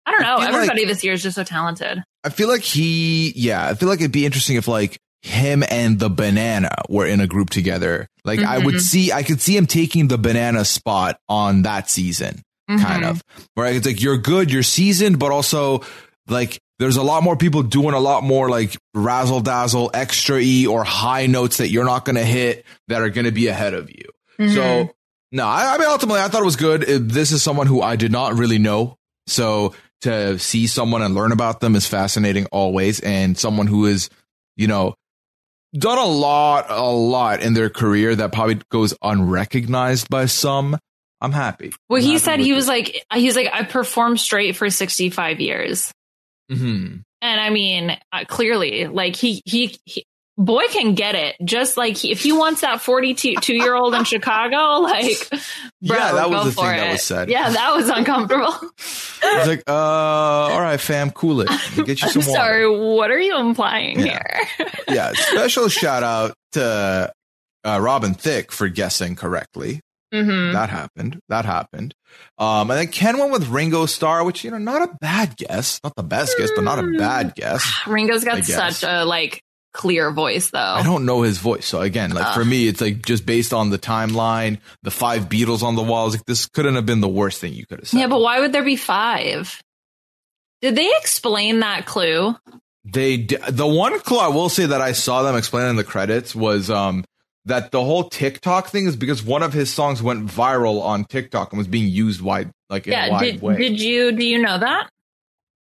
I don't I know. like- Everybody this year is just so talented. I feel like he, yeah, I feel like it'd be interesting if like him and the banana were in a group together. Like I would Mhm. see, I could see him taking the banana spot on that season, kind Mhm. of. Where it's like, you're good, you're seasoned, but also like there's a lot more people doing a lot more like razzle dazzle, extra E or high notes that you're not going to hit that are going to be ahead of you. Mhm. So no, I, I mean ultimately I thought it was good. This is someone who I did not really know, so to see someone and learn about them is fascinating always, and someone who is, you know, done a lot, a lot in their career that probably goes unrecognized by some. I'm happy. well, I'm he happy said he it. was like, he's like, I performed straight for 65 years. Mhm. And I mean, uh, clearly, like he, he, he, boy can get it. Just like he, if he wants that 42 year old in Chicago, like, bro, Yeah, that was the thing it. that was said. Yeah, that was uncomfortable. I was like, uh, all right, fam, cool it. Get you I'm some water. sorry. What are you implying Yeah. here? Yeah, special shout out to uh, Robin Thicke for guessing correctly. hmm That happened. That happened. Um, and then Ken went with Ringo Starr, which you know, not a bad guess, not the best guess, but not a bad guess. Ringo's got such a like clear voice, though. I don't know his voice, so again, like for me, it's like just based on the timeline, the five Beatles on the walls. Like this couldn't have been the worst thing you could have said. yeah, but why would there be five? Did they explain that clue? They d- the one clue I will say that I saw them explain in the credits was um that the whole TikTok thing is because one of his songs went viral on TikTok and was being used wide like in a wide Did, way. did you do you know that?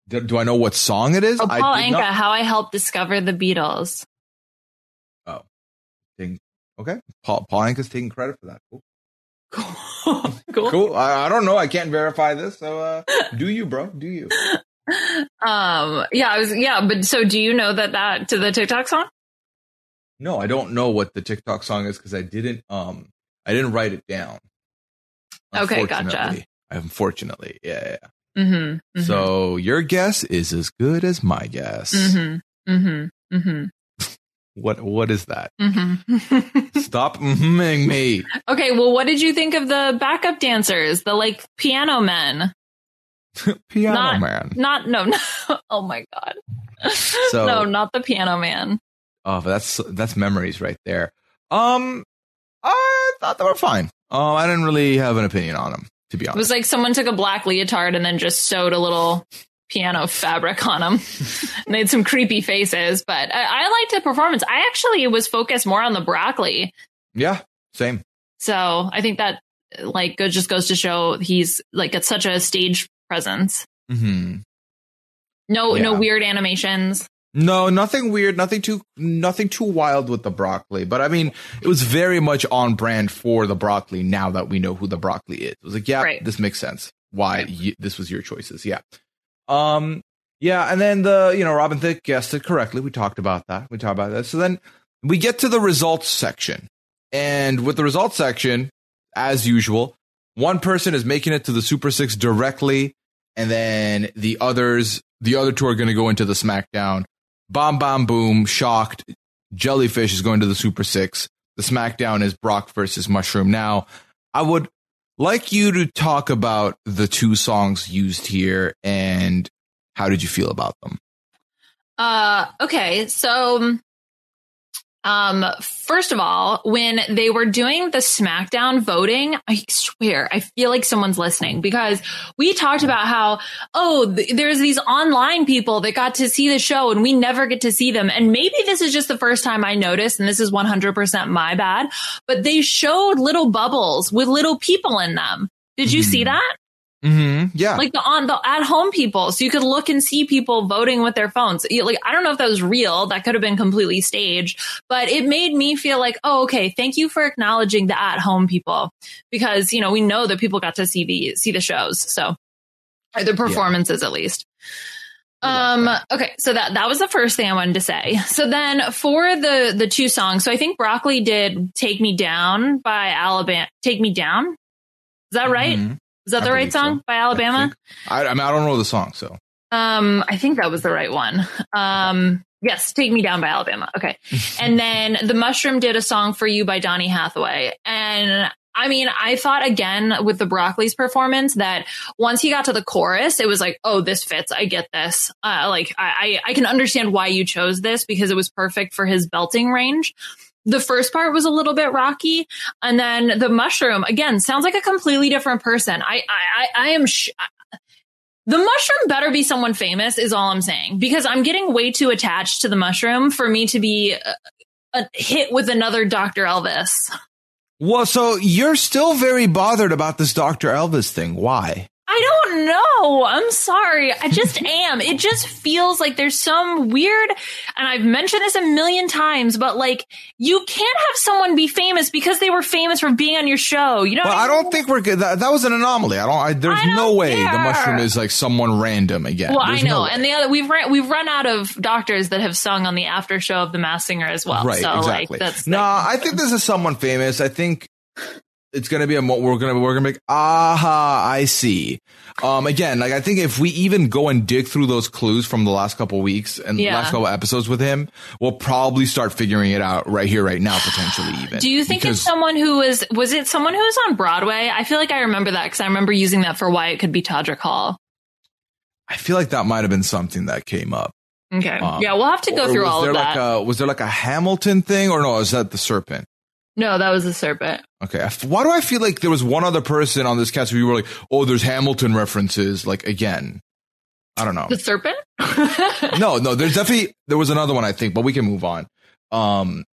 Do, do I know what song it is? Oh, Paul I Anka, not how I helped discover the Beatles. think. Okay, Paul Paul Anka's taking credit for that. Cool. Cool. cool. Cool. I, I don't know. I can't verify this. So uh, do you, bro? Do you? Um. Yeah. I was. Yeah. But so, do you know that that to the TikTok song? No, I don't know what the TikTok song is because I didn't um I didn't write it down. Okay, gotcha. Unfortunately, yeah. yeah. Mm-hmm. So your guess is as good as my guess. Mm-hmm. Mm-hmm. Mm-hmm. What what is that? Mm-hmm. Stop mming me. okay. Well, what did you think of the backup dancers, the like piano men? Piano Not- man. Not no. no. oh my god. So- no, not the piano man. Oh, that's that's memories right there. Um I thought they were fine. Um, I didn't really have an opinion on them, to be honest. It was like someone took a black leotard and then just sewed a little piano fabric on them. Made some creepy faces, but I, I liked the performance. I actually was focused more on the broccoli. yeah, same. So I think that like it just goes to show he's like got such a stage presence. Mm-hmm. No, no weird animations. No, nothing weird, nothing too, nothing too wild with the broccoli. But I mean, it was very much on brand for the broccoli. Now that we know who the broccoli is, it was like, yeah, Right. this makes sense. Why you, this was your choices? Yeah, um, yeah. And then the, you know, Robin Thicke guessed it correctly. We talked about that. We talked about that. So then we get to the results section, and with the results section, as usual, one person is making it to the Super Six directly, and then the others, the other two are going to go into the SmackDown. Bomb, bomb, boom, shocked. Jellyfish is going to the Super Six. The SmackDown is Brock versus Mushroom. Now, I would like you to talk about the two songs used here and how did you feel about them? Uh, okay. So, um, first of all, when they were doing the SmackDown voting, I swear, I feel like someone's listening because we talked about how, oh, th- there's these online people that got to see the show and we never get to see them. And maybe this is just the first time I noticed, and this is 100% my bad, but they showed little bubbles with little people in them. Did you see Mhm. that? Mm-hmm. Yeah. like the on the at home people. So you could look and see people voting with their phones. Like i don't know if that was real. That could have been completely staged. But it made me feel like oh okay thank you for acknowledging the at home people. Because you know we know that people got to see the see the shows. So or the performances at least. Um okay so that that was the first thing i wanted to say. So then for the the two songs so i think broccoli did take me down by alabama take me down? Is that right? Mhm. Is that the right believe so. song by Alabama? I, think- I, I mean, I don't know the song, so. Um, I think that was the right one. Um, yes, Take Me Down by Alabama. Okay. and then The Mushroom did a song for you by Donny Hathaway. And I mean, I thought again with the Broccoli's performance that once he got to the chorus, it was like, oh, this fits. I get this. Uh, like I, I I can understand why you chose this because it was perfect for his belting range. The first part was a little bit rocky, and then the mushroom again sounds like a completely different person. I I I, am. Sh- the mushroom better be someone famous, is all I'm saying, because I'm getting way too attached to the mushroom for me to be a, a hit with another Dr. Elvis. Well, so you're still very bothered about this Dr. Elvis thing. Why? I don't know. I'm sorry. I just am. It just feels like there's some weird, and I've mentioned this a million times, but like you can't have someone be famous because they were famous for being on your show. You know? Well, what I don't think we're good. That, that was an anomaly. I don't. I, there's I don't no way the mushroom is like someone random again. Well, There's I know, no and the other we've run we've run out of doctors that have sung on the after show of the Masked Singer as well. right, so exactly. like that's no, I think this is someone famous. I think it's gonna be a mo- we're gonna we're gonna make aha I see. Um, again, like I think if we even go and dig through those clues from the last couple weeks and Yeah. last couple episodes with him, we'll probably start figuring it out right here, right now, potentially even. Do you think it's someone who was was it someone who was on Broadway? I feel like I remember that because I remember using that for why it could be Todrick Hall. I feel like that might have been something that came up. Okay, Um, yeah, we'll have to go through was all there of like that. A, was there like a Hamilton thing, or no? Is that the serpent? No, that was the serpent. Okay. Why do I feel like there was one other person on this cast where you were like, oh, there's Hamilton references, like again? I don't know. The serpent? no, no, there's definitely there was another one I think, but we can move on. Um,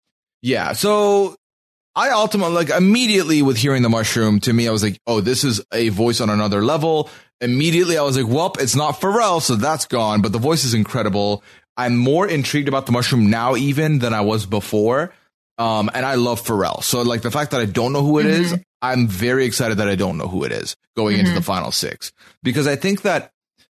yeah. So I ultimately like immediately with hearing the mushroom to me, I was like, oh, this is a voice on another level. Immediately, I was like, well, it's not Pharrell, so that's gone. But the voice is incredible. I'm more intrigued about the mushroom now even than I was before. Um, and I love Pharrell. So like the fact that I don't know who it is, I'm very excited that I don't know who it is going into Mhm. the final six because I think that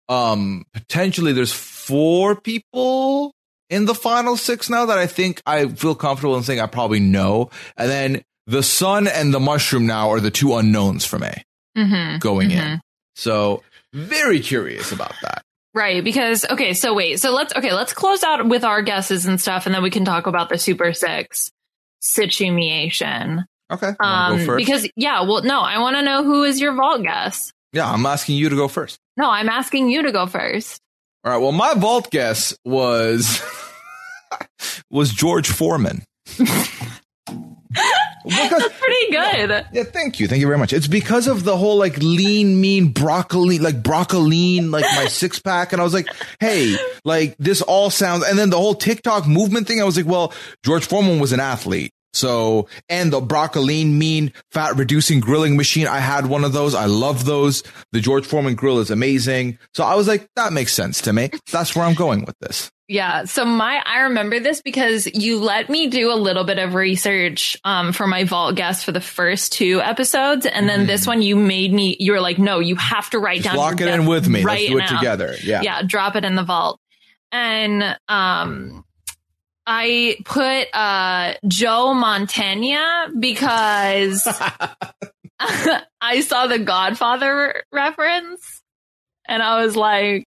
um potentially there's four people in the final six now that I think I feel comfortable in saying I probably know. And then the sun and the mushroom now are the two unknowns for me hmm going in. So very curious about that. Right, because okay, so wait, so let's okay, let's close out with our guesses and stuff, and then we can talk about the Super Six situation. Okay. Um, go first? because yeah, well, no, I want to know who is your vault guess. yeah, I'm asking you to go first. No, I'm asking you to go first. All right. Well, my vault guess was was George Foreman. Because Pretty good. Yeah, thank you. Thank you very much. It's because of the whole like lean, mean broccoli, like broccoli, like my six pack. And I was like, hey, like this all sounds, and then the whole TikTok movement thing. I was like, well, George Foreman was an athlete. So, and the broccoli mean fat reducing grilling machine. I had one of those. I love those. The George Foreman grill is amazing. So I was like, that makes sense to me. That's where I'm going with this. Yeah. So my, I remember this because you let me do a little bit of research, um, for my vault guest for the first two episodes. And then this one, you made me, you were like, no, you have to write Mm-hmm. Just down. lock it in with me. Right Let's do it now. together. Yeah. Yeah. Drop it in the vault. And, um, I put, uh, Joe Montana because I saw the Godfather reference and I was like,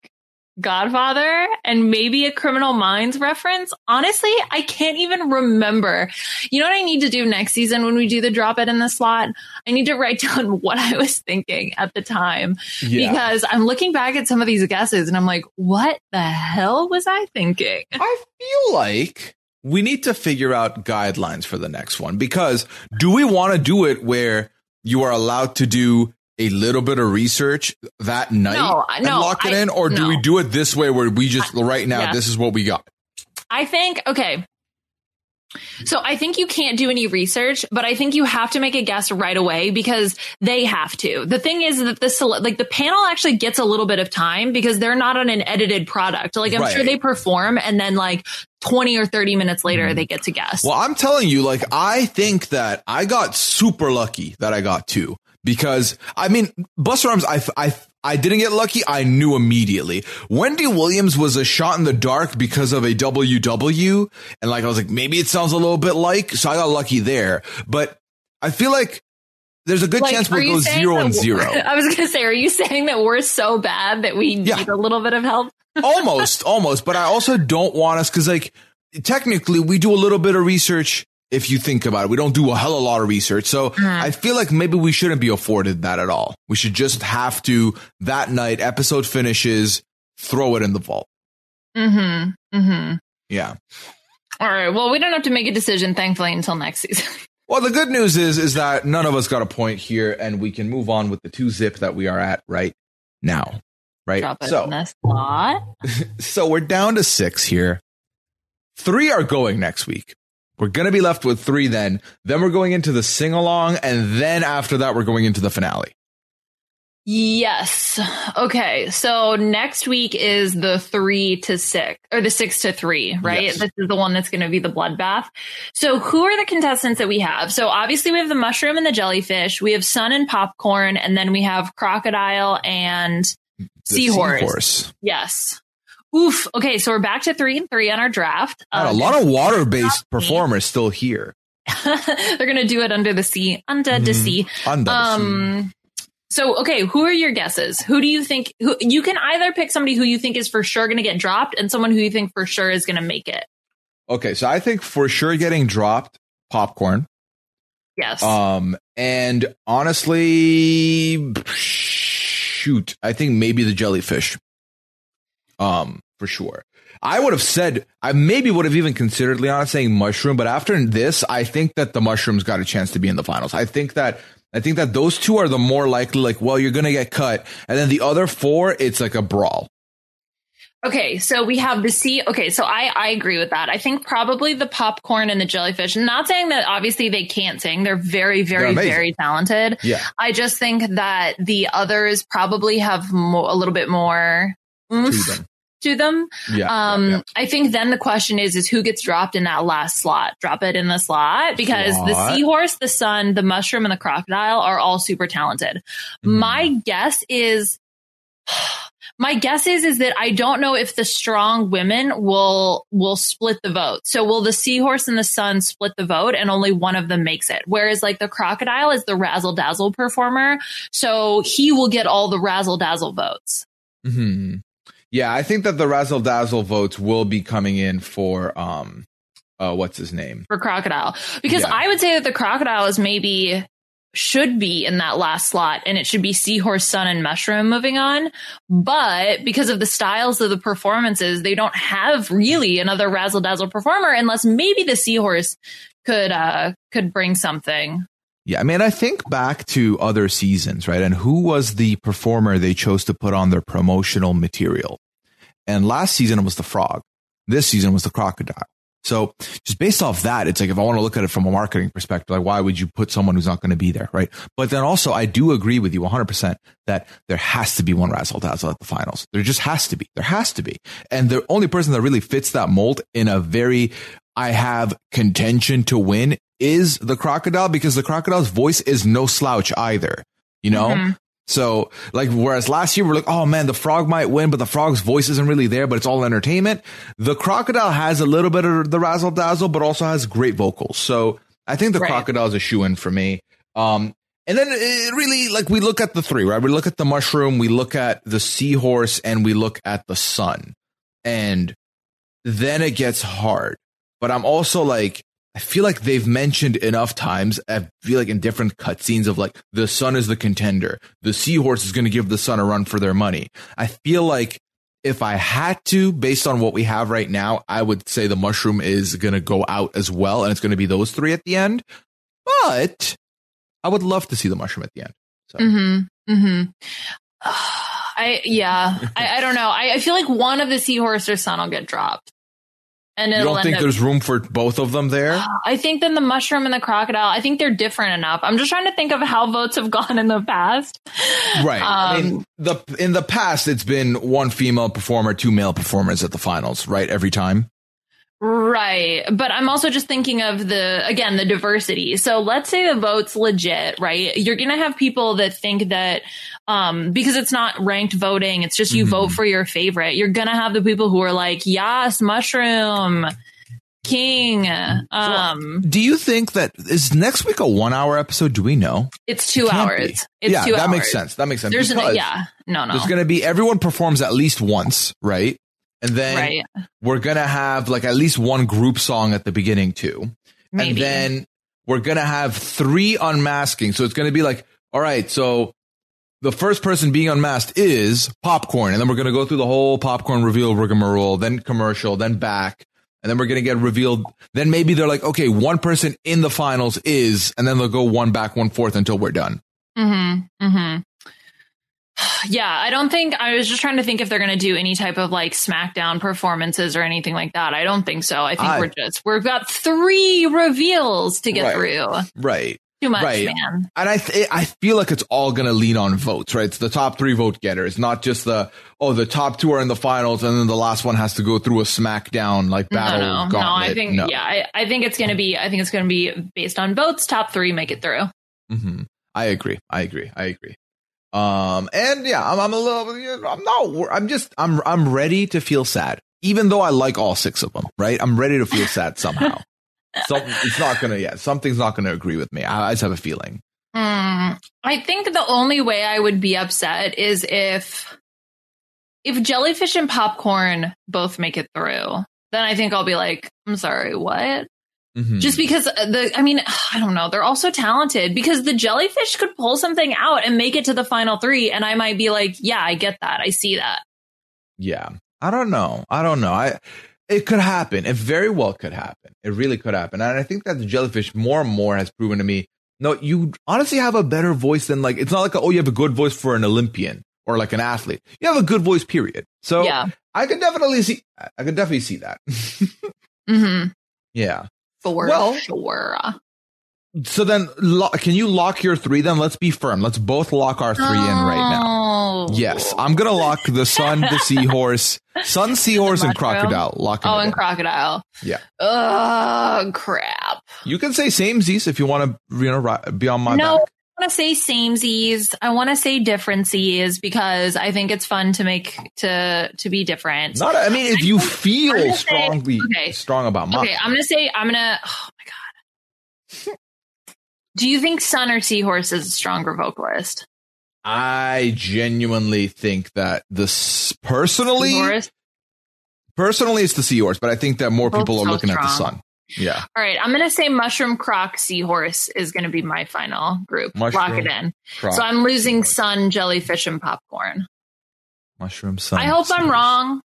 Godfather and maybe a Criminal Minds reference. Honestly, I can't even remember. You know what I need to do next season when we do the drop it in the slot? I need to write down what I was thinking at the time Yeah. because I'm looking back at some of these guesses and I'm like, what the hell was I thinking? I feel like we need to figure out guidelines for the next one because do we want to do it where you are allowed to do a little bit of research that night No, and no, lock it I- in, or do no. we do it this way where we just right now yeah. this is what we got? I think, okay. So I think you can't do any research, but I think you have to make a guess right away because they have to. The thing is that the like the panel actually gets a little bit of time because they're not on an edited product. Like I'm Right. sure they perform and then like 20 or 30 minutes later mm-hmm. they get to guess. Well, I'm telling you, like, I think that I got super lucky that I got two because I mean, Busta Rhymes, I, I, I didn't get lucky. I knew immediately. Wendy Williams was a shot in the dark because of a WW. And like, I was like, maybe it sounds a little bit like, so I got lucky there. But I feel like there's a good Like, chance we'll go zero that and zero. I was going to say, are you saying that we're so bad that we Yeah. need a little bit of help? almost, almost. But I also don't want us because, like, technically, we do a little bit of research. If you think about it, we don't do a hell of a lot of research. So I feel like maybe we shouldn't be afforded that at all. We should just have to that night, episode finishes, throw it in the vault. Mm-hmm. Mm-hmm. Yeah. All right. Well, we don't have to make a decision, thankfully, until next season. Well, the good news is, is that none of us got a point here and we can move on with the two zip that we are at right now. Right. Drop it so. So we're down to six here. Three are going next week. We're going to be left with three then. Then we're going into the sing along. And then after that, we're going into the finale. Yes. Okay. So next week is the three to six or the six to three, right? Yes. This is the one that's going to be the bloodbath. So who are the contestants that we have? So obviously we have the mushroom and the jellyfish. We have sun and popcorn, and then we have crocodile and seahorse. seahorse. Yes. Oof. Okay. So we're back to three and three on our draft. Uh, a lot of water based performers still here. they're going to do it under the sea, under the Mhm. sea. Under the sea. Um. So, okay, who are your guesses? Who do you think? Who you can either pick somebody who you think is for sure going to get dropped, and someone who you think for sure is going to make it. Okay. So I think for sure getting dropped popcorn. Yes. Um, and honestly, shoot, I think maybe the jellyfish. Um, for sure. I would have said, I maybe would have even considered Leon saying mushroom, but after this, I think that the mushrooms got a chance to be in the finals. I think that, I think that those two are the more likely, like, well, you're going to get cut. And then the other four, it's like a brawl. okay, so we have the sea. Okay, so I I agree with that. I think probably the popcorn and the jellyfish. Not saying that obviously they can't sing; they're very, They're very, very talented. Yeah. I just think that the others probably have mo- a little bit more oomph To them. Yeah. Um, yeah, yeah. I think then the question is, is who gets dropped in that last slot? Drop it in the slot because the seahorse, the sun, the mushroom, and the crocodile are all super talented. Mhm. My guess is, my guess is, is that I don't know if the strong women will, will split the vote. So will the seahorse and the sun split the vote and only one of them makes it? Whereas like the crocodile is the razzle dazzle performer. So he will get all the razzle dazzle votes. hmm Yeah, I think that the razzle dazzle votes will be coming in for um, uh, what's his name? for crocodile because Yeah. I would say that the crocodile is maybe should be in that last slot and it should be seahorse sun and mushroom moving on but because of the styles of the performances they don't have really another razzle dazzle performer unless maybe the seahorse could uh could bring something. Yeah, I mean, I think back to other seasons, right? And who was the performer they chose to put on their promotional material? And last season it was the frog. This season was the crocodile. So just based off that, it's like if I want to look at it from a marketing perspective, like why would you put someone who's not going to be there, right? But then also, I do agree with you 100% that there has to be one Razzle Dazzle at the finals. There just has to be. There has to be. And the only person that really fits that mold in a very I have contention to win is the crocodile because the crocodile's voice is no slouch either. You know? Mm-hmm. So like, whereas last year we're like, oh man, the frog might win, but the frog's voice isn't really there, but it's all entertainment. The crocodile has a little bit of the razzle dazzle, but also has great vocals. So I think the Right. crocodile is a shoe in for me. Um, and then it really like we look at the three, right? We look at the mushroom, we look at the seahorse, and we look at the sun. And then it gets hard. But I'm also like, I feel like they've mentioned enough times. I feel like in different cutscenes of like the sun is the contender, the seahorse is going to give the sun a run for their money. I feel like if I had to, based on what we have right now, I would say the mushroom is going to go out as well, and it's going to be those three at the end. But I would love to see the mushroom at the end. So Mm-hmm. Mm-hmm. I yeah. I, I don't know. I, I feel like one of the seahorse or sun will get dropped. And you don't think up there's room for both of them there? I think then the mushroom and the crocodile, I think they're different enough. I'm just trying to think of how votes have gone in the past. Right. I mean, Um, the in the past, it's been one female performer, two male performers at the finals, right? Every time. Right. But I'm also just thinking of the, again, the diversity. So let's say the vote's legit, right? You're going to have people that think that, um, because it's not ranked voting, it's just you Mhm. vote for your favorite. You're going to have the people who are like, yes, mushroom, king. Um, Do you think that is next week a one hour episode? Do we know? it's two Can't hours. be. It's yeah, two that hours. makes sense. That makes sense. There's an, yeah, no, no. There's going to be everyone performs at least once, right? And then right. we're going to have like at least one group song at the beginning too. Maybe. And then we're going to have three unmasking. So it's going to be like, all right, so the first person being unmasked is popcorn. And then we're going to go through the whole popcorn reveal rigmarole, then commercial, then back. And then we're going to get revealed. Then maybe they're like, okay, one person in the finals is, and then they'll go one back, one forth until we're done. Mm-hmm. Mm-hmm. Yeah, I don't think I was just trying to think if they're going to do any type of like SmackDown performances or anything like that. I don't think so. I think I- we're just we've got three reveals to get Right. through. Right. Too much, Right. man. And I th- I feel like it's all going to lean on votes, right? It's the top three vote getters, not just the, oh, the top two are in the finals and then the last one has to go through a SmackDown like battle no, no, no. I think No. yeah, I, I think it's going to be. I think it's going to be based on votes. Top three make it through. Mm-hmm. I agree. I agree. I agree. Um, and yeah, I'm, I'm a little, I'm not, I'm just, I'm, I'm ready to feel sad, even though I like all six of them, right? I'm ready to feel sad somehow. so it's not gonna, yeah, something's not gonna agree with me. I, I just have a feeling. Mm, I think the only way I would be upset is if if jellyfish and popcorn both make it through. Then I think I'll be like, I'm sorry, what? Mhm. Just because the, I mean, I don't know. They're all so talented because the jellyfish could pull something out and make it to the final three. And I might be like, yeah, I get that. I see that. Yeah. I don't know. I don't know. I it could happen. It very well could happen. It really could happen. And I think that the jellyfish more and more has proven to me, no, you honestly have a better voice than like it's not like a, oh, you have a good voice for an Olympian or like an athlete. You have a good voice, period. So yeah. I could definitely see I could definitely see that. Mm-hmm. yeah. For Well- sure. So then lo- can you lock your three then? Let's be firm. Let's both lock our three in right now. Oh. Yes, I'm gonna lock the sun, the seahorse, sun, seahorse, and crocodile. Lock Oh, and crocodile. Yeah. Oh, crap. You can say samesies if you want to, you know, be on my no, back. I want to say samesies. I want to say differences because I think it's fun to make to to be different. Not, I mean, if you feel gonna say- strongly okay. strong about mine, okay, I'm gonna say I'm gonna. Oh my god. Do you think Sun or Seahorse is a stronger vocalist? I genuinely think that this personally, Seahorse? personally, it's the seahorse, but I think that more Both people are so looking at the sun. Yeah, All right, I'm gonna say Mushroom Croc Seahorse is gonna be my final group. Lock it in. Croc, so I'm losing seahorse. Sun, Jellyfish, and Popcorn. mushroom sun. I hope I'm wrong.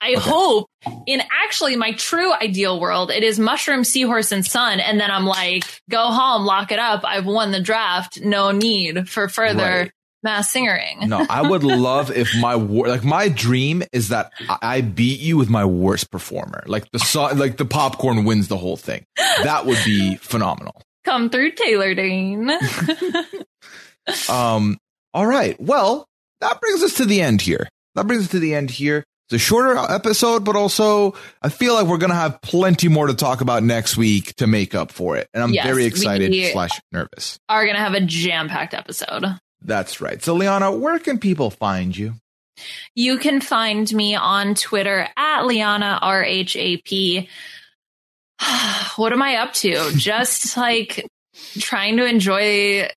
I hope in actually my true ideal world, it is mushroom, seahorse, and sun. And then I'm like, go home, lock it up. I've won the draft. No need for further Right. Mass singering. No, I would love if my wor- like my dream is that I- beat you with my worst performer. Like the so- like the popcorn wins the whole thing. That would be phenomenal. Come through, Taylor Dayne. Um, all right. Well, that brings us to the end here. That brings us to the end here. It's a shorter episode, but also I feel like we're going to have plenty more to talk about next week to make up for it. And I'm Yes, very excited slash nervous. Are going to have a jam packed episode. That's right. So, Liana, where can people find you? You can find me on Twitter at Liana RHAP. what am I up to? Just like trying to enjoy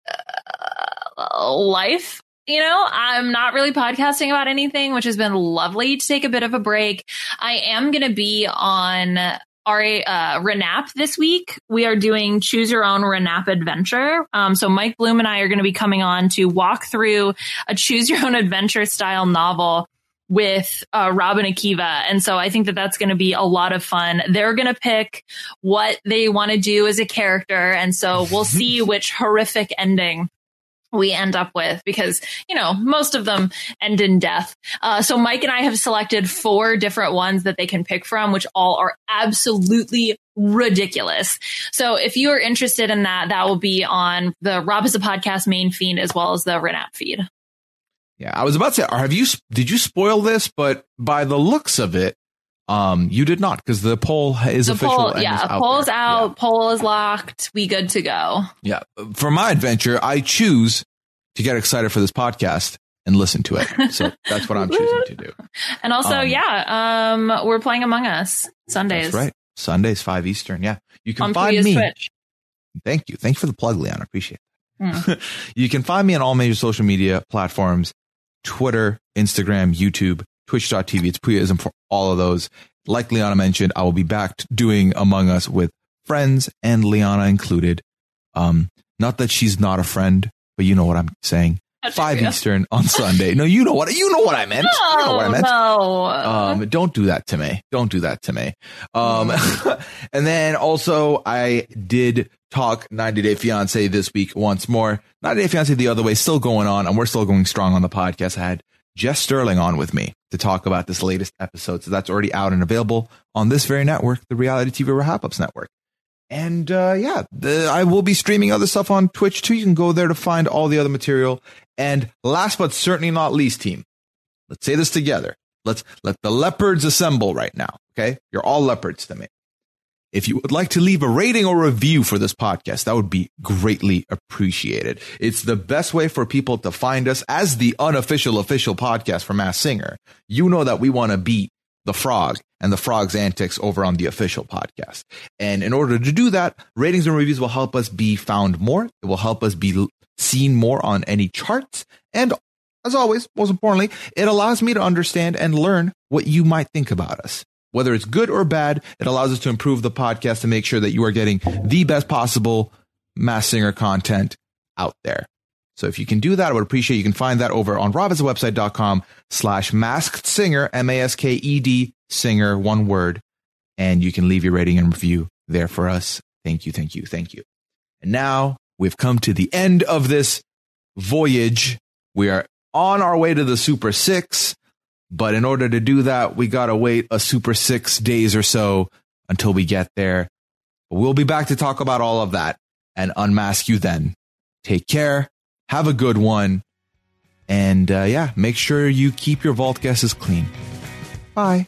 uh, life. You know, I'm not really podcasting about anything, which has been lovely to take a bit of a break. I am going to be on our uh, Renap this week. We are doing choose your own Renap adventure. Um, so Mike Bloom and I are going to be coming on to walk through a choose your own adventure style novel with uh, Robin Akiva. And so I think that that's going to be a lot of fun. They're going to pick what they want to do as a character. And so we'll see which horrific ending we end up with because, you know, most of them end in death. Uh, so Mike and I have selected four different ones that they can pick from, which all are absolutely ridiculous. So if you are interested in that, that will be on the Rob Has a Podcast main feed as well as the Renap feed. Yeah, I was about to say, have you, did you spoil this? But by the looks of it, um, you did not because the poll is the official. poll, yeah, is out poll's there. out, poll is locked. We good to go. Yeah. yeah. For my adventure, I choose to get excited for this podcast and listen to it. So that's what I'm choosing to do. And also, Um, yeah, um, we're playing Among Us Sundays. That's right. Sundays, 5 Eastern. Yeah. You can On find me. Twitch. Thank you. Thank you for the plug, Leon. I appreciate it. you can find me on all major social media platforms Twitter, Instagram, YouTube, twitch.tv. It's Priaism for all of those. Like Liana mentioned, I will be back doing Among Us with friends and Liana included. Um, not that she's not a friend, but you know what I'm saying. Dare Five you. Eastern on Sunday. No, you know what you know what I meant. you know what I No, meant. no. Um, don't do that to me. Don't do that to me. Um, and then also I did talk 90 Day Fiance this week once more. 90 Day Fiance the other way still going on and we're still going strong on the podcast. I had Jess Sterling on with me to talk about this latest episode. So that's already out and available on this very network, the Reality TV Wrap Ups Network. And uh, yeah, the, I will be streaming other stuff on Twitch too. You can go there to find all the other material. And last but certainly not least, team, let's say this together. Let's let the leopards assemble right now. Okay. You're all leopards to me. If you would like to leave a rating or review for this podcast, that would be greatly appreciated. It's the best way for people to find us as the unofficial official podcast for Masked Singer. You know that we want to beat the frog and the frog's antics over on the official podcast. And in order to do that, ratings and reviews will help us be found more. It will help us be seen more on any charts. And as always, most importantly, it allows me to understand and learn what you might think about us. Whether it's good or bad, it allows us to improve the podcast to make sure that you are getting the best possible Masked Singer content out there. So if you can do that, I would appreciate you can find that over on robhasawebsite.com slash masked singer, M-A-S-K-E-D singer, one word. And you can leave your rating and review there for us. Thank you, thank you, thank you. And now we've come to the end of this voyage. We are on our way to the Super Six. But in order to do that, we got to wait a super six days or so until we get there. We'll be back to talk about all of that and unmask you then. Take care. Have a good one. And uh, yeah, make sure you keep your vault guesses clean. Bye.